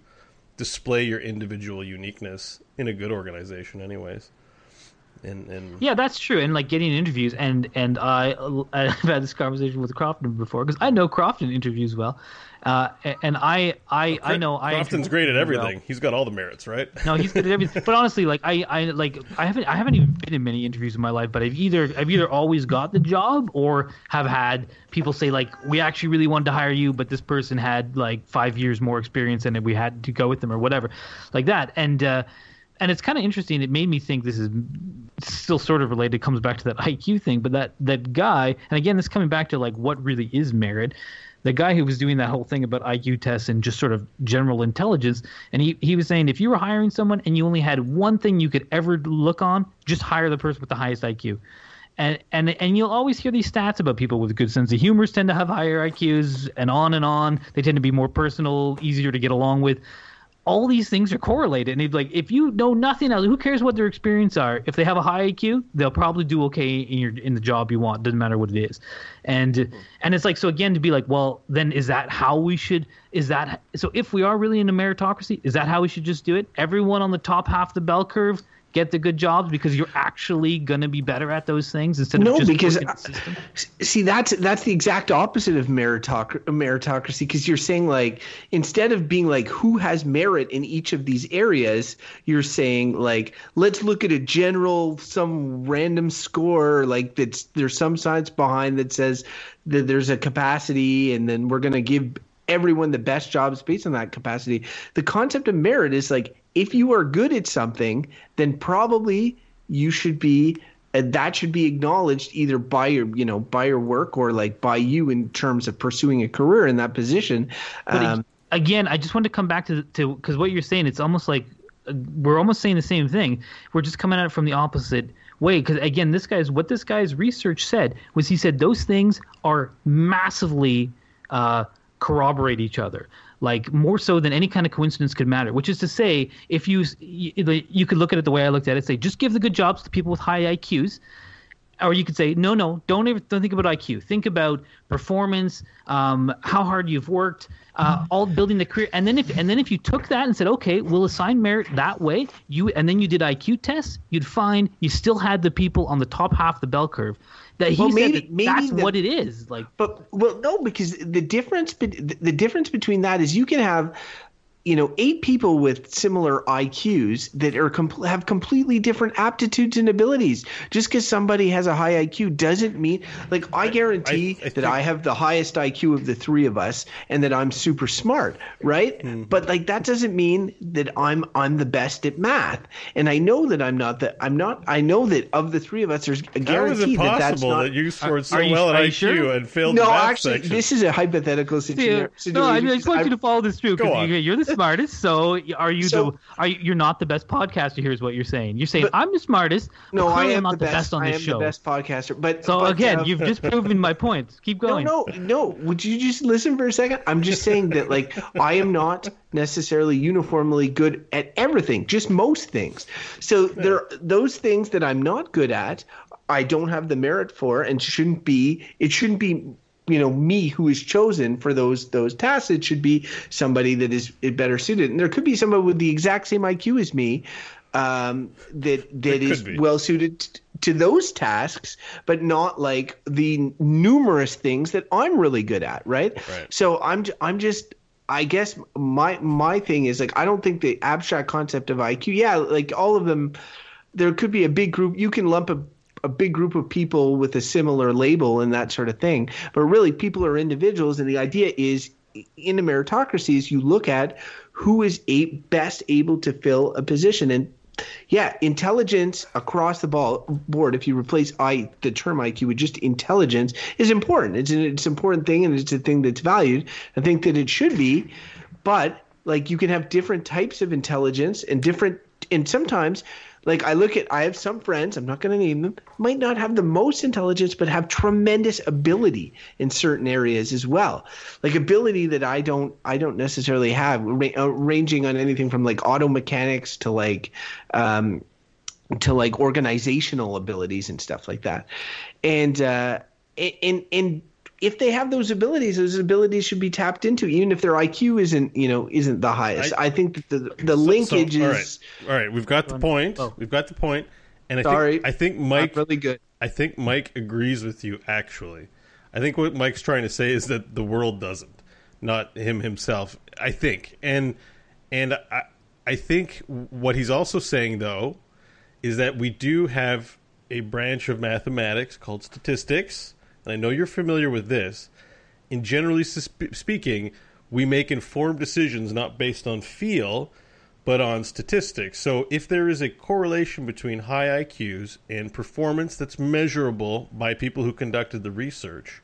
display your individual uniqueness in a good organization anyways and and Yeah, that's true. And like getting interviews, and and I I've had this conversation with Crofton before because I know Crofton interviews well, uh, and I I I know Crofton's interview great at well. everything he's got all the merits right No, he's good at everything. But honestly, like I, I like I haven't I haven't even been in many interviews in my life, but I've either I've either always got the job or have had people say like we actually really wanted to hire you, but this person had like five years more experience and we had to go with them or whatever, like that. And uh, and it's kind of interesting. It made me think this is still sort of related. Comes back to that IQ thing, but that that guy, and again, this coming back to like what really is merit the guy who was doing that whole thing about IQ tests and just sort of general intelligence, and he, he was saying if you were hiring someone and you only had one thing you could ever look on, just hire the person with the highest IQ. And and and you'll always hear these stats about people with good sense of humor tend to have higher IQs, and on and on. They tend to be more personal, easier to get along with. All these things are correlated, and if like if you know nothing else, who cares what their experience are? If they have a high IQ, they'll probably do okay in your in the job you want. Doesn't matter what it is, and and it's like so again to be like, well, then is that how we should? Is that so? If we are really in a meritocracy, is that how we should just do it? Everyone on the top half of the bell curve get the good jobs because you're actually going to be better at those things instead No, of just because see that's that's the exact opposite of meritoc- meritocracy because you're saying like instead of being like who has merit in each of these areas you're saying like let's look at a general some random score like that's there's some science behind that says that there's a capacity and then we're going to give everyone the best jobs based on that capacity. The concept of merit is like if you are good at something then probably you should be and that should be acknowledged either by your you know by your work or like by you in terms of pursuing a career in that position But um, again, I just want to come back to to because what you're saying, it's almost like uh, we're almost saying the same thing. We're just coming at it from the opposite way. Because again, this guy's what this guy's research said was he said those things are massively uh, corroborate each other. Like more so than any kind of coincidence could matter. Which is to say, if you you, could look at it the way I looked at it, say just give the good jobs to people with high IQs or you could say no no don't ever don't think about iq think about performance um, how hard you've worked uh, all building the career and then if and then if you took that and said okay we'll assign merit that way you and then you did iq tests you'd find you still had the people on the top half the bell curve that he Well, said maybe- that maybe that's the- what it is like But well, no, because the difference the difference between that is you can have you know eight people with similar IQs that are com- have completely different aptitudes and abilities. Just because somebody has a high IQ doesn't mean like I guarantee I that think- I have the highest IQ of the three of us and that I'm super smart, right? Hmm. But like that doesn't mean that I'm I'm the best at math. And I know that I'm not that I'm not I know that of the three of us there's a how is guarantee it that that's not that you scored so are you- well at you IQ sure? and failed no, the math actually, section this is a hypothetical situa- situation. no, I, mean, I just want I- you to follow this through because you're, you're the smartest. So are you So- the? Are you, you're not the best podcaster? Here's what you're saying. You're saying But- I'm the smartest. no, I am not the best, on this I am show. the best podcaster. But So but, again, uh, you've just proven my point. Keep no, going. no, no. Would you just listen for a second? I'm just saying that like I am not necessarily uniformly good at everything, just most things. So there those things that I'm not good at, I don't have the merit for, and shouldn't be. It shouldn't be you know me who is chosen for those those tasks it should be somebody that is better suited and there could be somebody with the exact same iq as me um, that that is be. well suited t- to those tasks but not like the numerous things that i'm really good at right, Right. so i'm j- i'm just I guess my my thing is like I don't think the abstract concept of IQ, yeah, like all of them, there could be a big group. You can lump a a big group of people with a similar label and that sort of thing, but really people are individuals, and the idea is in a meritocracy is you look at who is a best able to fill a position and yeah, intelligence across the ball board. If you replace I the term IQ with just intelligence is important. It's an it's an important thing and it's a thing that's valued. I think that it should be, but like you can have different types of intelligence and different and sometimes like I look at I have some friends, I'm not going to name them, might not have the most intelligence but have tremendous ability in certain areas as well. Like ability that I don't I don't necessarily have uh, ranging on anything from like auto mechanics to like um to like organizational abilities and stuff like that. And uh and and if they have those abilities, those abilities should be tapped into, even if their IQ isn't, you know, isn't the highest. I, think that the the linkage So, all is all right. We've got the point. Oh. We've got the point. And I Sorry. think I think Mike really good. I think Mike agrees with you. Actually, I think what Mike's trying to say is that the world doesn't, not him himself. I think, and and I I think what he's also saying though is that we do have a branch of mathematics called statistics, and I know you're familiar with this. In generally sp- speaking, we make informed decisions not based on feel, but on statistics. So if there is a correlation between high IQs and performance that's measurable by people who conducted the research,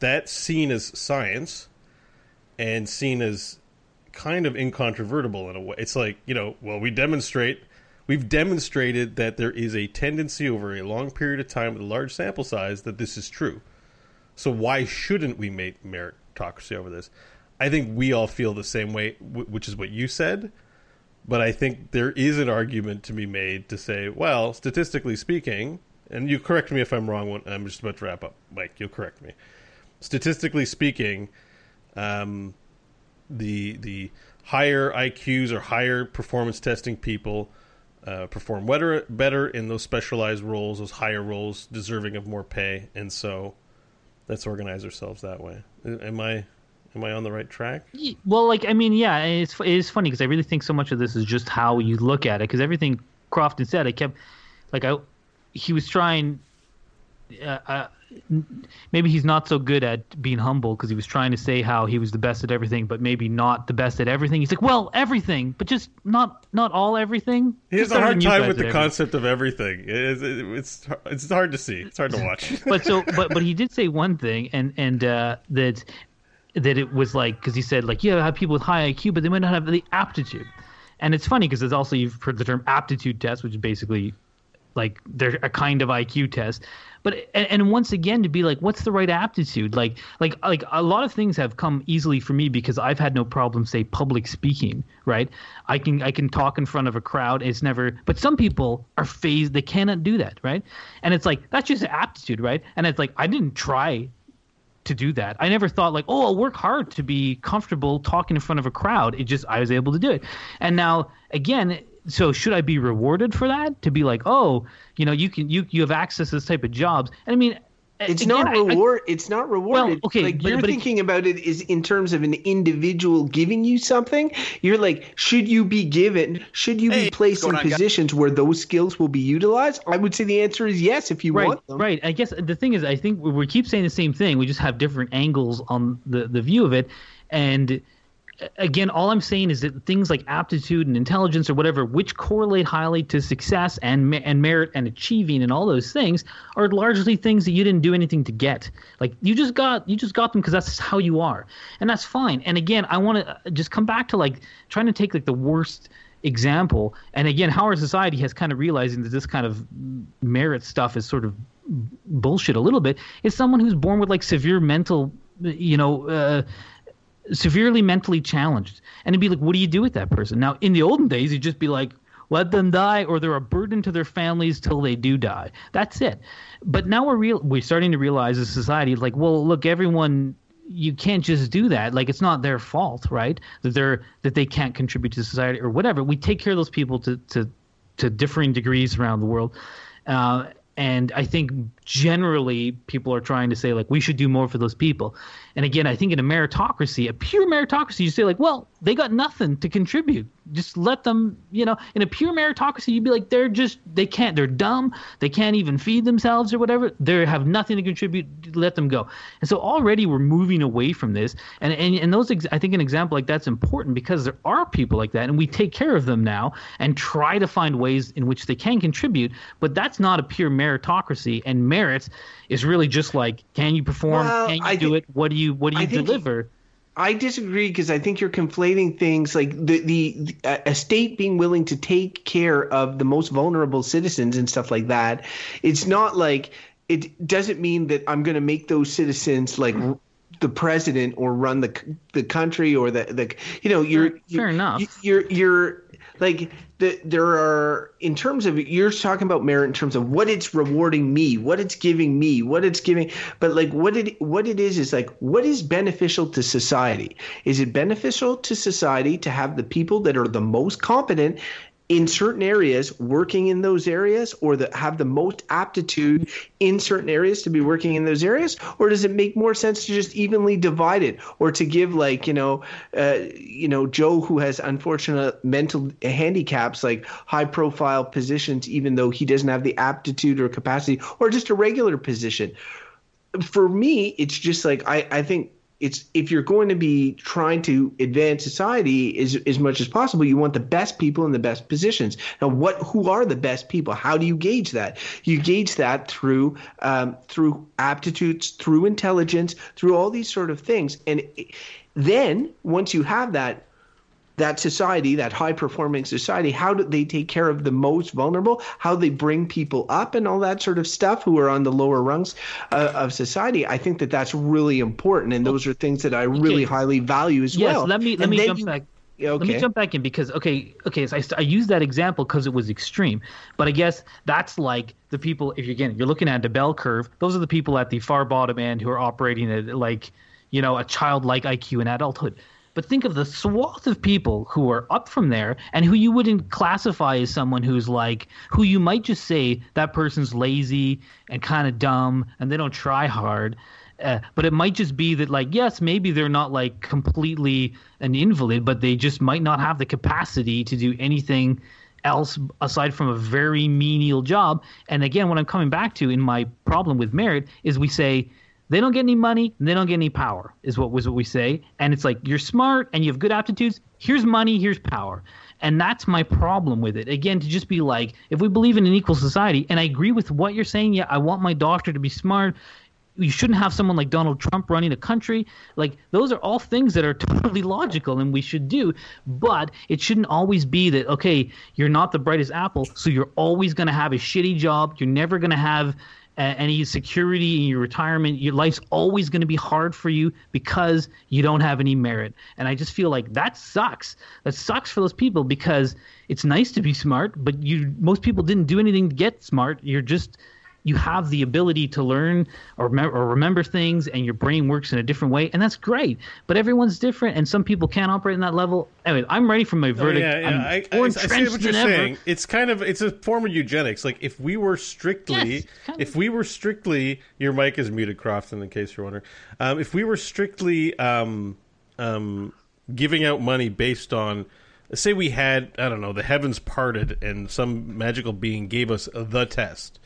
that's seen as science and seen as kind of incontrovertible in a way. It's like, you know, well, we demonstrate we've demonstrated that there is a tendency over a long period of time with a large sample size that this is true. So why shouldn't we make meritocracy over this? I think we all feel the same way, which is what you said. But I think there is an argument to be made to say, well, statistically speaking, and you correct me if I'm wrong. I'm just about to wrap up, Mike. You'll correct me. Statistically speaking, um, the the higher IQs or higher performance testing people uh, perform better better in those specialized roles, those higher roles, deserving of more pay, and so let's organize ourselves that way. Am I am I on the right track? Well, like I mean, yeah, it's it is funny because I really think so much of this is just how you look at it. Because everything Crofton said, I kept like I he was trying. Uh, uh, maybe he's not so good at being humble because he was trying to say how he was the best at everything, but maybe not the best at everything. He's like, well, everything, but just not not all everything. He has a hard time with the everything. concept of everything. It's it's it's hard to see. It's hard to watch. but so but but he did say one thing and and uh that that it was like because he said like yeah I have people with high iq but they might not have the aptitude and it's funny because there's also you've heard the term aptitude test which is basically like they're a kind of iq test but and, and once again to be like what's the right aptitude like like like a lot of things have come easily for me because i've had no problem say public speaking right i can i can talk in front of a crowd it's never but some people are phased they cannot do that right and it's like that's just aptitude right and it's like i didn't try to do that. I never thought like, oh, I'll work hard to be comfortable talking in front of a crowd. It just I was able to do it. And now again, so should I be rewarded for that? To be like, oh, you know, you can you you have access to this type of jobs. And I mean, It's again, not I- I- reward. it's not rewarded. okay, like but- you're but it- thinking about it is in terms of an individual giving you something. You're like, should you be given? Should you Hey, be placed in going on, guys? positions where those skills will be utilized? I would say the answer is yes if you right, want them. right. I guess the thing is, I think we we keep saying the same thing. We just have different angles on the the view of it, and again, all I'm saying is that things like aptitude and intelligence or whatever, which correlate highly to success and and merit and achieving and all those things, are largely things that you didn't do anything to get. Like you just got you just got them because that's how you are, and that's fine. And again, I want to just come back to like trying to take like the worst example. And again, how our society has kind of realizing that this kind of merit stuff is sort of bullshit a little bit is someone who's born with like severe mental, you know, uh, severely mentally challenged. And it'd be like, what do you do with that person? Now, in the olden days, you'd just be like, let them die, or they're a burden to their families till they do die. That's it. But now we're real. We're starting to realize as society, like, well, look, everyone you can't just do that. Like it's not their fault, right? That they're that they can't contribute to society or whatever. We take care of those people to to to differing degrees around the world. Uh, and I think generally people are trying to say like we should do more for those people. And again, I think in a meritocracy, a pure meritocracy, you say like, well, they got nothing to contribute. Just let them, you know, in a pure meritocracy, you'd be like, they're just they can't, they're dumb, they can't even feed themselves or whatever. They have nothing to contribute. Let them go. And so already we're moving away from this. And and, and those, I think an example like that's important because there are people like that, and we take care of them now and try to find ways in which they can contribute. But that's not a pure meritocracy. And merit is really just like, can you perform? Well, can you I do think- it? What do you what do I you think- deliver? I disagree because I think you're conflating things like the, the a state being willing to take care of the most vulnerable citizens and stuff like that. It's not like it doesn't mean that I'm going to make those citizens like the president or run the the country or the the you know you're Fair you're, enough. You're you're like the, there are in terms of you're talking about merit in terms of what it's rewarding me, what it's giving me, what it's giving, but like what it what it is is like what is beneficial to society? Is it beneficial to society to have the people that are the most competent in certain areas working in those areas or that have the most aptitude in certain areas to be working in those areas? Or does it make more sense to just evenly divide it or to give like you know uh, you know joe who has unfortunate mental handicaps like high profile positions even though he doesn't have the aptitude or capacity or just a regular position? For me, it's just like I, I think it's if you're going to be trying to advance society as as much as possible, you want the best people in the best positions. Now, what who are the best people? How do you gauge that? You gauge that through um, through aptitudes, through intelligence, through all these sort of things, and then once you have that that society, that high performing society, how do they take care of the most vulnerable? How they bring people up and all that sort of stuff who are on the lower rungs uh, of society? I think that that's really important, and those are things that I really highly value as Yes, well. let me let And me jump you- back. Yeah, Let me jump back in because okay, okay. So I, I use that example because it was extreme, but I guess that's like the people. If you're again, you're looking at the bell curve. Those are the people at the far bottom end who are operating at like, you know, a childlike IQ in adulthood. But think of the swath of people who are up from there and who you wouldn't classify as someone who's like, who you might just say that person's lazy and kind of dumb and they don't try hard. Uh, but it might just be that like yes maybe they're not like completely an invalid but they just might not have the capacity to do anything else aside from a very menial job and again what i'm coming back to in my problem with merit is we say they don't get any money and they don't get any power is what was what we say and it's like you're smart and you have good aptitudes here's money here's power and that's my problem with it again to just be like if we believe in an equal society and i agree with what you're saying yeah i want my doctor to be smart you shouldn't have someone like Donald Trump running a country. Like those are all things that are totally logical and we should do. But it shouldn't always be that okay, you're not the brightest apple, so you're always going to have a shitty job. You're never going to have any security in your retirement. Your life's always going to be hard for you because you don't have any merit. And I just feel like that sucks. That sucks for those people because it's nice to be smart, but you most people didn't do anything to get smart. You're just you have the ability to learn or, remem- or remember things and your brain works in a different way and that's great but everyone's different and some people can't operate in that level anyway i'm ready for my Oh, verdict yeah, yeah. i'm I, I, I see what you're than ever saying. It's kind of it's a form of eugenics. Like if we were strictly, Yes, kind of. if we were strictly, your mic is muted, Crofton, in case you're wondering. Um, if we were strictly um, um, giving out money based on, say, we had I don't know, the heavens parted and some magical being gave us the test,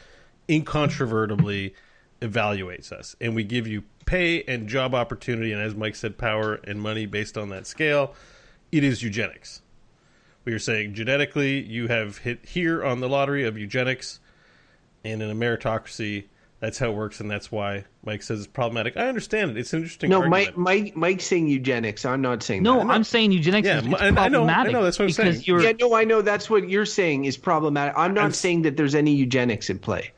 incontrovertibly evaluates us, and we give you pay and job opportunity, and as Mike said, power and money based on that scale. It is eugenics. We are saying genetically, you have hit here on the lottery of eugenics, and in a meritocracy, that's how it works, and that's why Mike says it's problematic. I understand it; it's an interesting. No, argument. Mike, Mike, Mike's saying eugenics. I'm not saying no that. i'm saying eugenics Yeah, is I- it's I know- I know, problematic that's what I'm because saying. you're Yeah, no, I know that's what you're saying is problematic. I'm not I'm saying that there's any eugenics in play.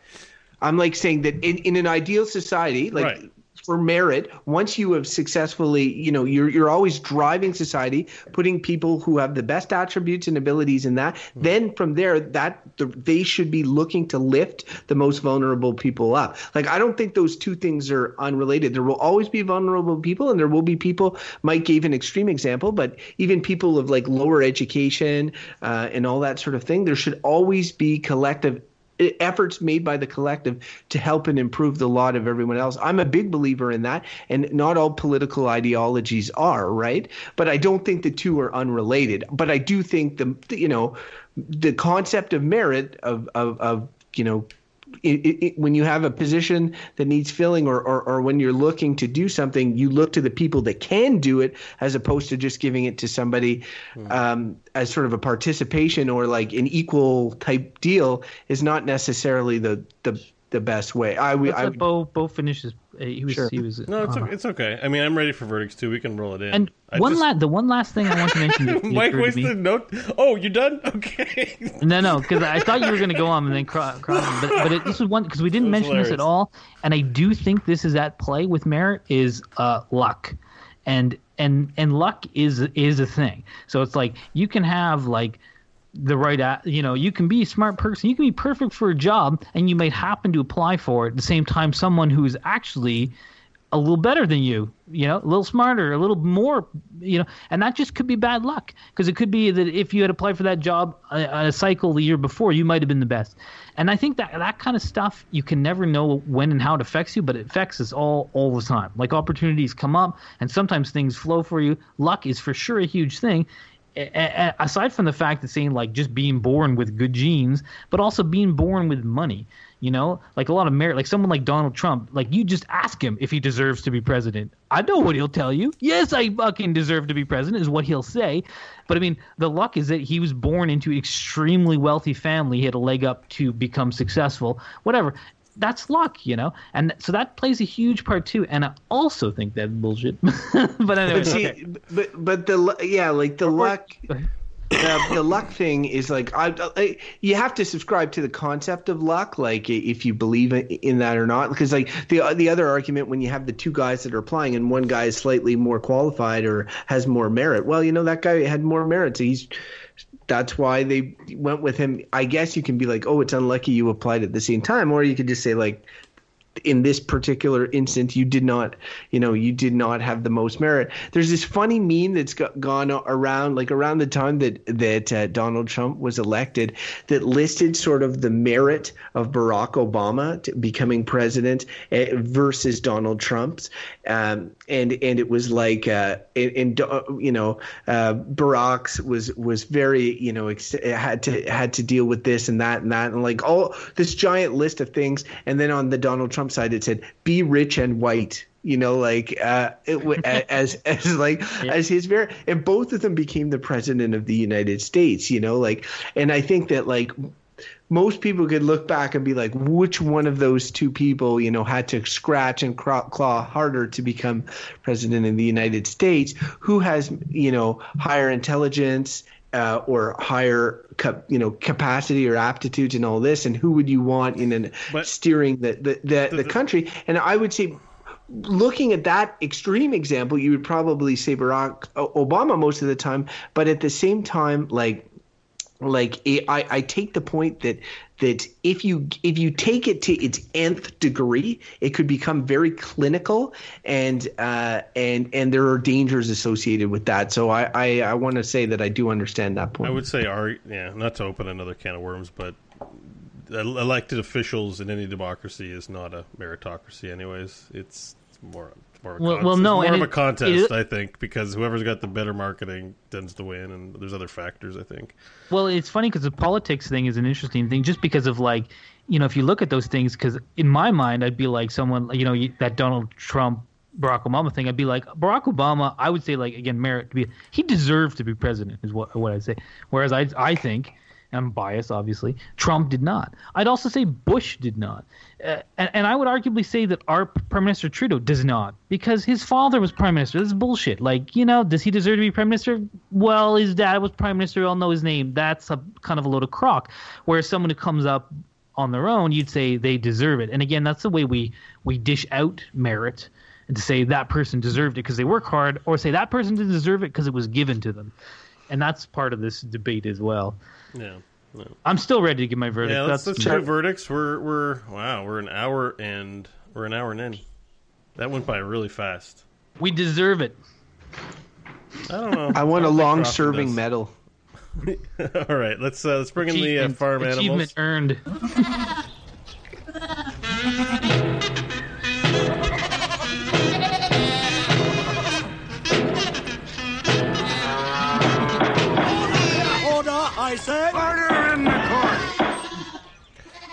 I'm like saying that in, in an ideal society, like Right. for merit, once you have successfully, you know, you're you're always driving society, putting people who have the best attributes and abilities in that. Mm-hmm. Then from there, that the, they should be looking to lift the most vulnerable people up. Like I don't think those two things are unrelated. There will always be vulnerable people, and there will be people. Mike gave an extreme example, but even people of like lower education uh, and all that sort of thing, there should always be collective efforts made by the collective to help and improve the lot of everyone else. I'm a big believer in that, and not all political ideologies are right, but I don't think the two are unrelated. But I do think the you know the concept of merit of of, of you know it, it, when you have a position that needs filling or, or, or when you're looking to do something, you look to the people that can do it as opposed to just giving it to somebody mm. um, as sort of a participation or like an equal type deal is not necessarily the, the, the best way. I would. I, Beau Beau finishes he was. Sure. He was. No, it's, uh, okay, it's okay. I mean, I'm ready for verdicts too. We can roll it in. And I one just... last, the one last thing I want to mention. Mike wasted note. Oh, you're done. Okay. no, no, because I thought you were going to go on and then cross. Cro- but but it, this was one because we didn't mention hilarious. this at all, and I do think this is at play with merit is uh, luck, and and and luck is is a thing. So it's like you can have like the right you know you can be a smart person. You can be perfect for a job and you might happen to apply for it at the same time someone who's actually a little better than you you know a little smarter a little more you know and that just could be bad luck. Because it could be that if you had applied for that job a, a cycle the year before you might have been the best. And i think that that kind of stuff you can never know when and how it affects you but it affects us all all the time. Like opportunities come up and sometimes things flow for you. Luck is for sure a huge thing aside from the fact that saying like just being born with good genes, but also being born with money. You know, like a lot of merit, like someone like Donald Trump, like you just ask him if he deserves to be president. I know what he'll tell you. Yes, I fucking deserve to be president, is what he'll say. But I mean, the luck is that he was born into an extremely wealthy family. He had a leg up to become successful, whatever that's luck, you know, and so that plays a huge part too. And I also think that's bullshit. but anyway, but, see, okay. but but the yeah, like the luck. the, the luck thing is like I, I, you have to subscribe to the concept of luck like if you believe in that or not because like the the other argument when you have the two guys that are applying and one guy is slightly more qualified or has more merit well you know that guy had more merit so he's that's why they went with him. I guess you can be like, oh, it's unlucky you applied at the same time, or you could just say like, in this particular instance, you did not, you know, you did not have the most merit. There's this funny meme that's got, gone around, like around the time that that uh, Donald Trump was elected, that listed sort of the merit of Barack Obama becoming president uh, versus Donald Trump's, um, and and it was like, uh, and, and uh, you know, uh, Barack's was was very, you know, ex- had to had to deal with this and that and that. And like all this giant list of things, and then on the Donald Trump side it said be rich and white you know like uh it, as as like yeah. as his very and both of them became the president of the united states you know like and i think that like most people could look back and be like which one of those two people you know had to scratch and claw harder to become president of the united states who has you know higher intelligence uh, or higher, you know, capacity or aptitude and all this, and who would you want in an but, steering the the, the, the, the country? And I would say looking at that extreme example, you would probably say Barack Obama most of the time, but at the same time, like like I, I take the point that that if you if you take it to its nth degree, it could become very clinical, and uh, and and there are dangers associated with that. So I I, I want to say that I do understand that point. I would say our yeah, not to open another can of worms, but elected officials in any democracy is not a meritocracy. Anyways, it's more more well, well, no, it's more of a contest, it, I think, because whoever's got the better marketing tends to win, and there's other factors, I think. Well, it's funny because the politics thing is an interesting thing, just because of like, you know, if you look at those things, because in my mind, I'd be like someone, you know, that Donald Trump. Barack Obama thing, I'd be like Barack Obama. I would say like again, merit to be he deserved to be president is what what I'd say. Whereas I I think I'm biased, obviously. Trump did not. I'd also say Bush did not. Uh, and, and, I would arguably say that our Prime Minister Trudeau does not, because his father was Prime Minister. This is bullshit. Like, you know, does he deserve to be Prime Minister? Well, his dad was Prime Minister. We all know his name. That's a kind of a load of crock. Whereas someone who comes up on their own, you'd say they deserve it. And again, that's the way we, we dish out merit and to say that person deserved it because they work hard, or say that person didn't deserve it because it was given to them, and that's part of this debate as well. Yeah. yeah. I'm still ready to give my verdict. Yeah, let's, that's let's do verdicts. We're we're wow, we're an hour and we're an hour and in. That went by really fast. we deserve it. I don't know. I want a long serving does. medal. All right, let's uh, let's bring in the uh, Achievement- farm achievement animals. earned. Order in the court.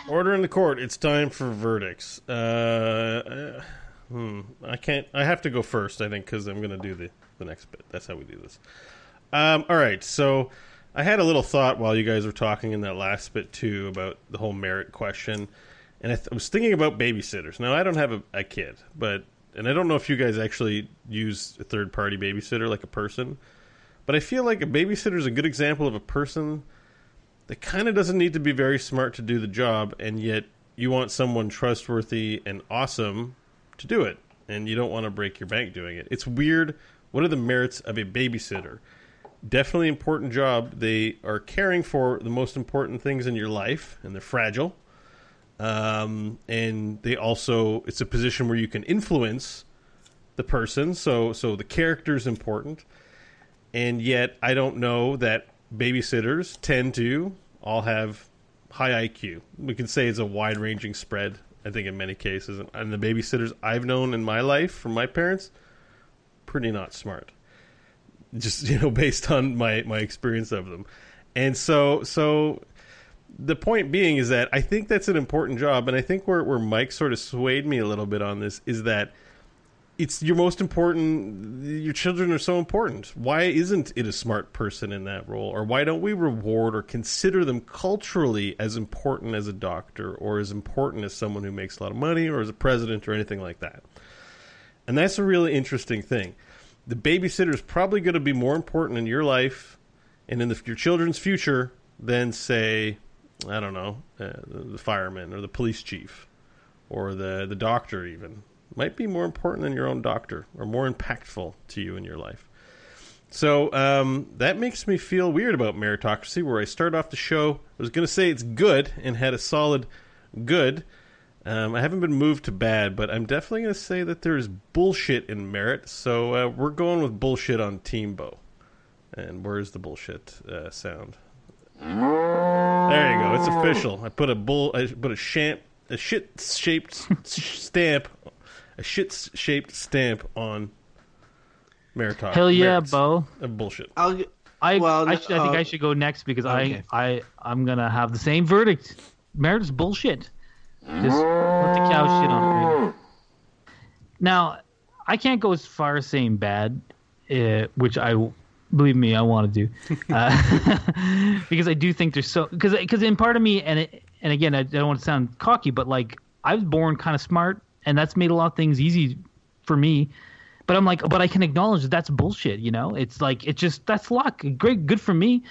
Order in the court. It's time for verdicts. Uh, uh, hmm, I can't. I have to go first. I think because I'm going to do the the next bit. That's how we do this. Um, all right. So I had a little thought while you guys were talking in that last bit too about the whole merit question, and I, th- I was thinking about babysitters. Now I don't have a, a kid, but and I don't know if you guys actually use a third party babysitter like a person, but I feel like a babysitter is a good example of a person that kind of doesn't need to be very smart to do the job, and yet you want someone trustworthy and awesome to do it, and you don't want to break your bank doing it. It's weird. What are the merits of a babysitter? Definitely important job. They are caring for the most important things in your life, and they're fragile. Um, and they also, it's a position where you can influence the person. So, so the character is important and yet I don't know that babysitters tend to all have high IQ. We can say it's a wide ranging spread, I think, in many cases. And, the babysitters I've known in my life from my parents, pretty not smart. Just, you know, based on my, my experience of them. And so, so the point being is that I think that's an important job. And I think where, where Mike sort of swayed me a little bit on this is that it's your most important your children are so important. Why isn't it a smart person in that role? Or why don't we reward or consider them culturally as important as a doctor or as important as someone who makes a lot of money or as a president or anything like that? And that's a really interesting thing. The babysitter is probably going to be more important in your life and in the, your children's future than say i don't know uh, the fireman or the police chief or the the doctor even might be more important than your own doctor or more impactful to you in your life. So um, that makes me feel weird about meritocracy, where I start off the show. I was going to say it's good and had a solid good. Um, I haven't been moved to bad, but I'm definitely going to say that there is bullshit in merit. So uh, we're going with bullshit on Team Beau. And where's the bullshit uh, sound? There you go. It's official. I put a bull. I put a shant, a shit shaped stamp a shit shaped stamp on meritocracy. Hell yeah, merits Beau. of bullshit. I'll, g- I Well, I, should, I think uh, I should go next because okay. I I I'm gonna have the same verdict. Merit is bullshit. Just let the cow shit on it. Now, I can't go as far as saying bad, uh, which I believe me, I want to do, uh, because I do think there's so because because in part of me and it, and again I don't want to sound cocky, but like I was born kind of smart, and that's made a lot of things easy for me. But I'm like, but I can acknowledge that that's bullshit. You know, it's like it's just that's luck. Great, good for me.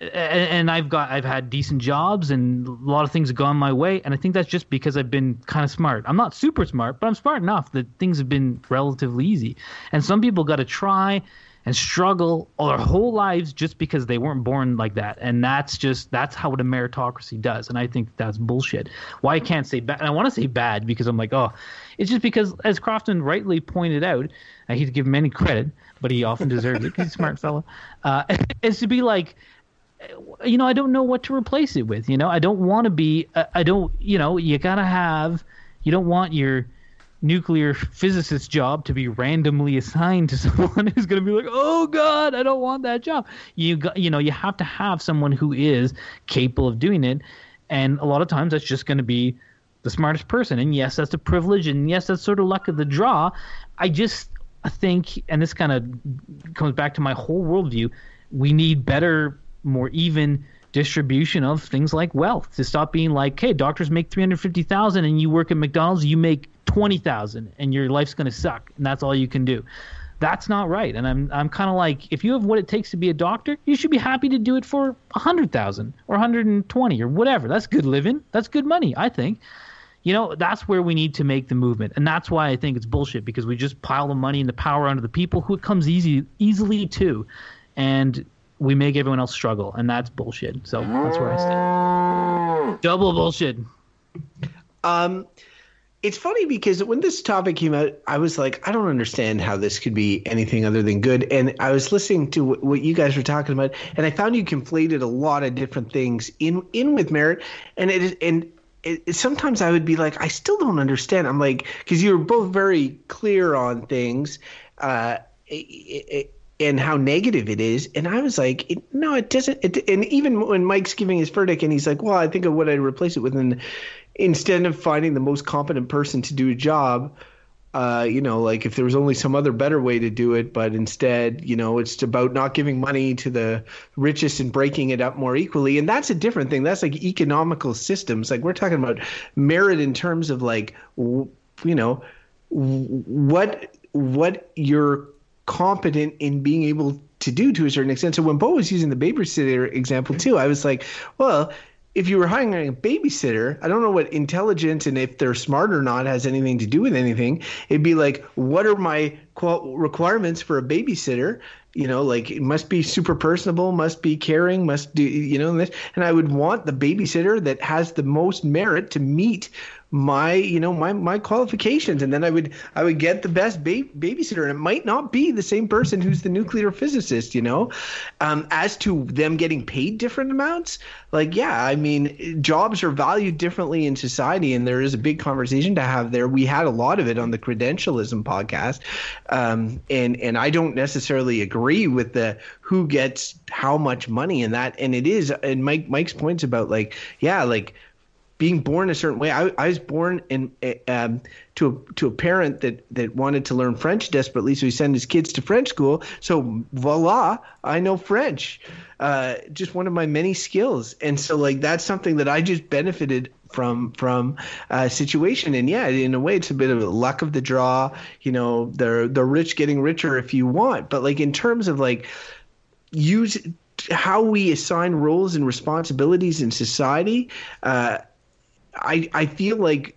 A- And I've got I've had decent jobs and a lot of things have gone my way. And I think that's just because I've been kind of smart. I'm not super smart, but I'm smart enough that things have been relatively easy. And some people got to try and struggle all their whole lives just because they weren't born like that. And that's just that's how a meritocracy does. And I think that's bullshit. Why I can't say bad? And I want to say bad because I'm like, oh, it's just because as Crofton rightly pointed out, hate to give him any credit, but he often deserves it. He's a smart fellow. Uh, is to be like, you know, I don't know what to replace it with. You know, I don't want to be. I I don't. You know, you gotta have. You don't want your nuclear physicist job to be randomly assigned to someone who's going to be like, "Oh God, I don't want that job." You got, you know, you have to have someone who is capable of doing it, and a lot of times that's just going to be the smartest person. And yes, that's a privilege, and yes, that's sort of luck of the draw. I just think, and this kind of comes back to my whole worldview. We need better, more even distribution of things like wealth to stop being like, hey, doctors make three hundred fifty thousand, and you work at McDonald's, you make twenty thousand, and your life's gonna suck, and that's all you can do. That's not right. And I'm I'm kind of like, if you have what it takes to be a doctor, you should be happy to do it for a hundred thousand or hundred and twenty or whatever. That's good living. That's good money, I think you know, that's where we need to make the movement, and that's why I think it's bullshit because we just pile the money and the power onto the people who it comes easy easily to, and we make everyone else struggle, and that's bullshit. So that's where I stand. Double bullshit. Um, it's funny because when this topic came out, I was like, I don't understand how this could be anything other than good. And I was listening to what, what you guys were talking about, and I found you conflated a lot of different things in in with merit, and it and. Sometimes I would be like, I still don't understand. I'm like, because you were both very clear on things, uh, it, and how negative it is. And I was like, it, no, it doesn't. It, and even when Mike's giving his verdict, and he's like, well, I think of what I'd replace it with, and instead of finding the most competent person to do a job, uh, you know, like if there was only some other better way to do it, but instead, you know, it's about not giving money to the richest and breaking it up more equally. And that's a different thing. That's like economical systems. Like we're talking about merit in terms of like, you know, what what you're competent in being able to do to a certain extent. So when Beau was using the babysitter example too, I was like, well, if you were hiring a babysitter, I don't know what intelligence and if they're smart or not has anything to do with anything. It'd be like, what are my requirements for a babysitter? You know, like it must be super personable, must be caring, must do, you know, this. And I would want the babysitter that has the most merit to meet my you know my my qualifications. And then i would i would get the best ba- babysitter. And it might not be the same person who's the nuclear physicist you know? Um, as to them getting paid different amounts like yeah i mean jobs are valued differently in society. And there is a big conversation to have there. We had a lot of it on the credentialism podcast. Um, and and i don't necessarily agree with the who gets how much money in that. And it is and mike mike's points about like yeah like being born a certain way. I, I was born in um, to a, to a parent that that wanted to learn French desperately, so he sent his kids to French school. So voila, I know French. Uh, just one of my many skills, and so like that's something that I just benefited from from a situation. And yeah, in a way, it's a bit of luck of the draw. You know, the the rich getting richer if you want, but like in terms of like use how we assign roles and responsibilities in society. Uh, I I feel like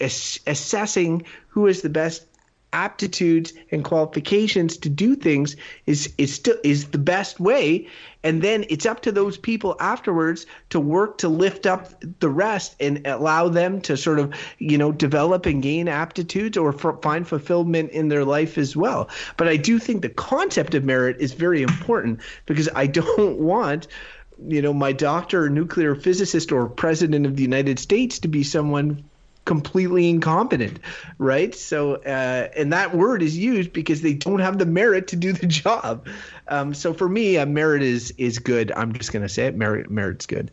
ass- assessing who has the best aptitudes and qualifications to do things is is still is the best way. And then it's up to those people afterwards to work to lift up the rest and allow them to sort of you know develop and gain aptitudes or f- find fulfillment in their life as well. But i do think the concept of merit is very important because i don't want you know, my doctor or nuclear physicist or president of the United States to be someone completely incompetent, right? So, uh, and that word is used because they don't have the merit to do the job. Um, so for me, uh, merit is is good. I'm just gonna say it. Merit merit's good.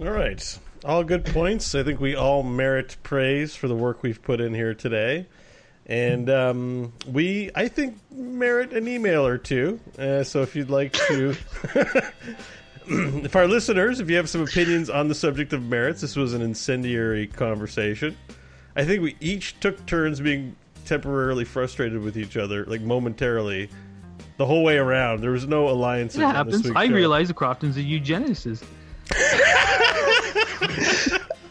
All right, all good points. I think we all merit praise for the work we've put in here today and um, we I think merit an email or two. Uh, so if you'd like to, if our listeners, if you have some opinions on the subject of merits, this was an incendiary conversation. I think we each took turns being temporarily frustrated with each other, like momentarily, the whole way around. There was no alliance. It happens. I realize the Crofton's a eugenicist.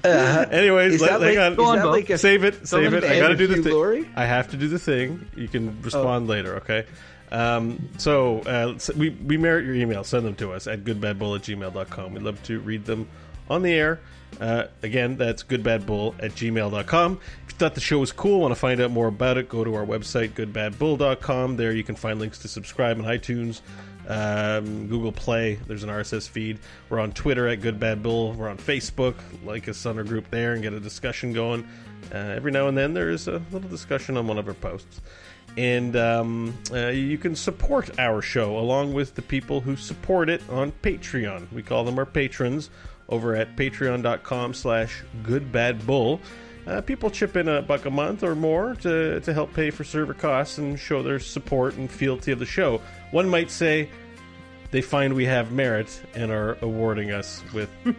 Uh, Anyways, let, like, hang on. Like a, save it. Save it. I got to do the thing. I have to do the thing. You can respond oh. later. Okay. Um, so uh, we we merit your email. Send them to us at goodbadbull at gmail.com. We'd love to read them on the air. Uh, again, that's goodbadbull at gmail.com. If you thought the show was cool, want to find out more about it, go to our website, goodbadbull.com. There you can find links to subscribe on iTunes, um, Google Play. There's an RSS feed. We're on Twitter at Good Bad Bull. We're on Facebook. Like us on our group there and get a discussion going. Uh, every now and then there is a little discussion on one of our posts. And um, uh, you can support our show along with the people who support it on Patreon. We call them our patrons over at patreon.com slash goodbadbull. Uh, people chip in a buck a month or more to, to help pay for server costs and show their support and fealty of the show. One might say they find we have merit and are awarding us with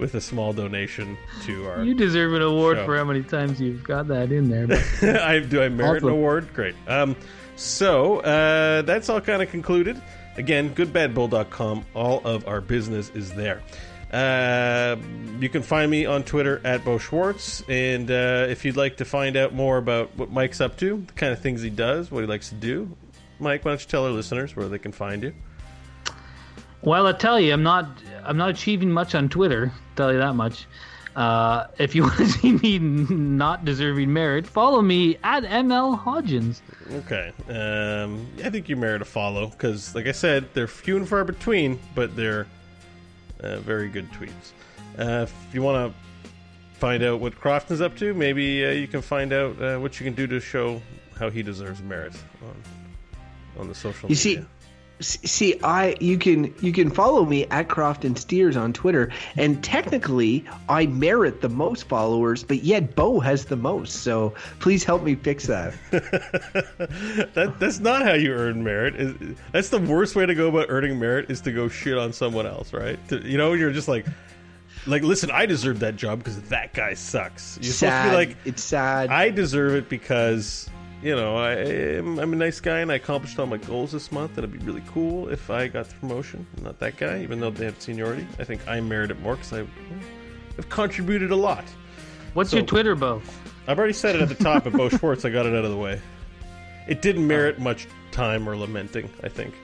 with a small donation to our. You deserve an award show. for how many times you've got that in there. I do. I merit an award. Great. Um, so uh, that's all kind of concluded. Again, goodbadbull.com. All of our business is there. Uh, you can find me on Twitter at Beau Schwartz, and uh, if you'd like to find out more about what Mike's up to, the kind of things he does, what he likes to do, Mike, why don't you tell our listeners where they can find you? Well, I tell you, I'm not I'm not achieving much on Twitter. Tell you that much. Uh, if you want to see me not deserving merit, follow me at ML Hodgins. Okay, um, I think you merit a follow because, like I said, they're few and far between, but they're uh, very good tweets. Uh, if you want to find out what Crofton's up to, maybe uh, you can find out uh, what you can do to show how he deserves merit on on the social You media. see, see, I you can you can follow me at Crofton Steers on Twitter, and technically I merit the most followers, but yet Beau has the most. So please help me fix that. that that's not how you earn merit. That's the worst way to go about earning merit is to go shit on someone else, right? You know, you're just like, like, listen, I deserve that job because that guy sucks. You're supposed to sad. be like, it's sad. I deserve it because you know I, am I'm a nice guy and I accomplished all my goals this month. And it'd be really cool if I got the promotion, not that guy, even though they have seniority. I think I merit it more because I have contributed a lot. What's So- your Twitter, Beau? I've already said it at the top at Beau Schwartz. I got it out of the way. It didn't oh. merit much time or lamenting, I think.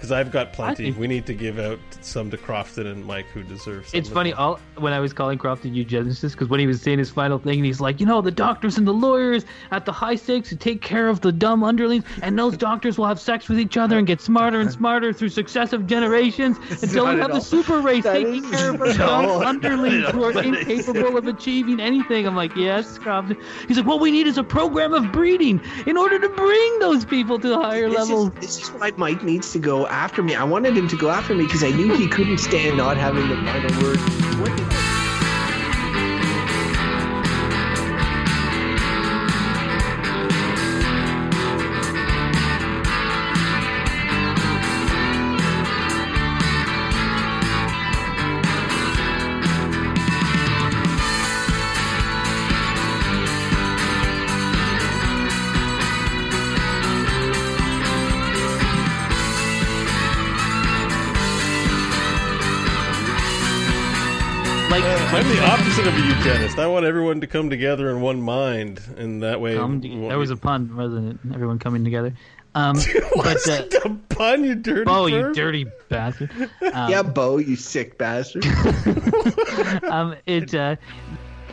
Because I've got plenty. We need to give out some to Crofton and Mike who deserve some. It's funny. All when I was calling Crofton eugenicist, because when he was saying his final thing, and he's like, you know, the doctors and the lawyers at the high stakes who take care of the dumb underlings, and those doctors will have sex with each other and get smarter and smarter through successive generations until we have the super race That taking is care of our dumb underlings who are incapable of achieving anything. I'm like, yes, Crofton. He's like, what we need is a program of breeding in order to bring those people to higher this levels. is, this is why Mike needs to go after me. I wanted him to go after me because I knew he couldn't stand not having the final word. Opposite of a eugenist. I want everyone to come together in one mind, and that way. come to- there was a pun, wasn't it? Everyone coming together. Um, What's but uh, a pun, you dirty oh, you dirty bastard! Um, yeah, Beau, you sick bastard. um, it uh,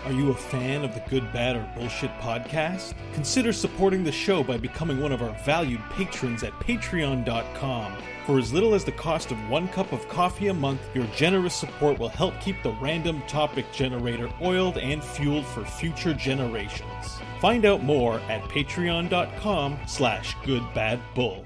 Are you a fan of the Good, Bad, or Bullshit podcast? Consider supporting the show by becoming one of our valued patrons at patreon.com. For as little as the cost of one cup of coffee a month, your generous support will help keep the random topic generator oiled and fueled for future generations. Find out more at patreon.com slash goodbadbull.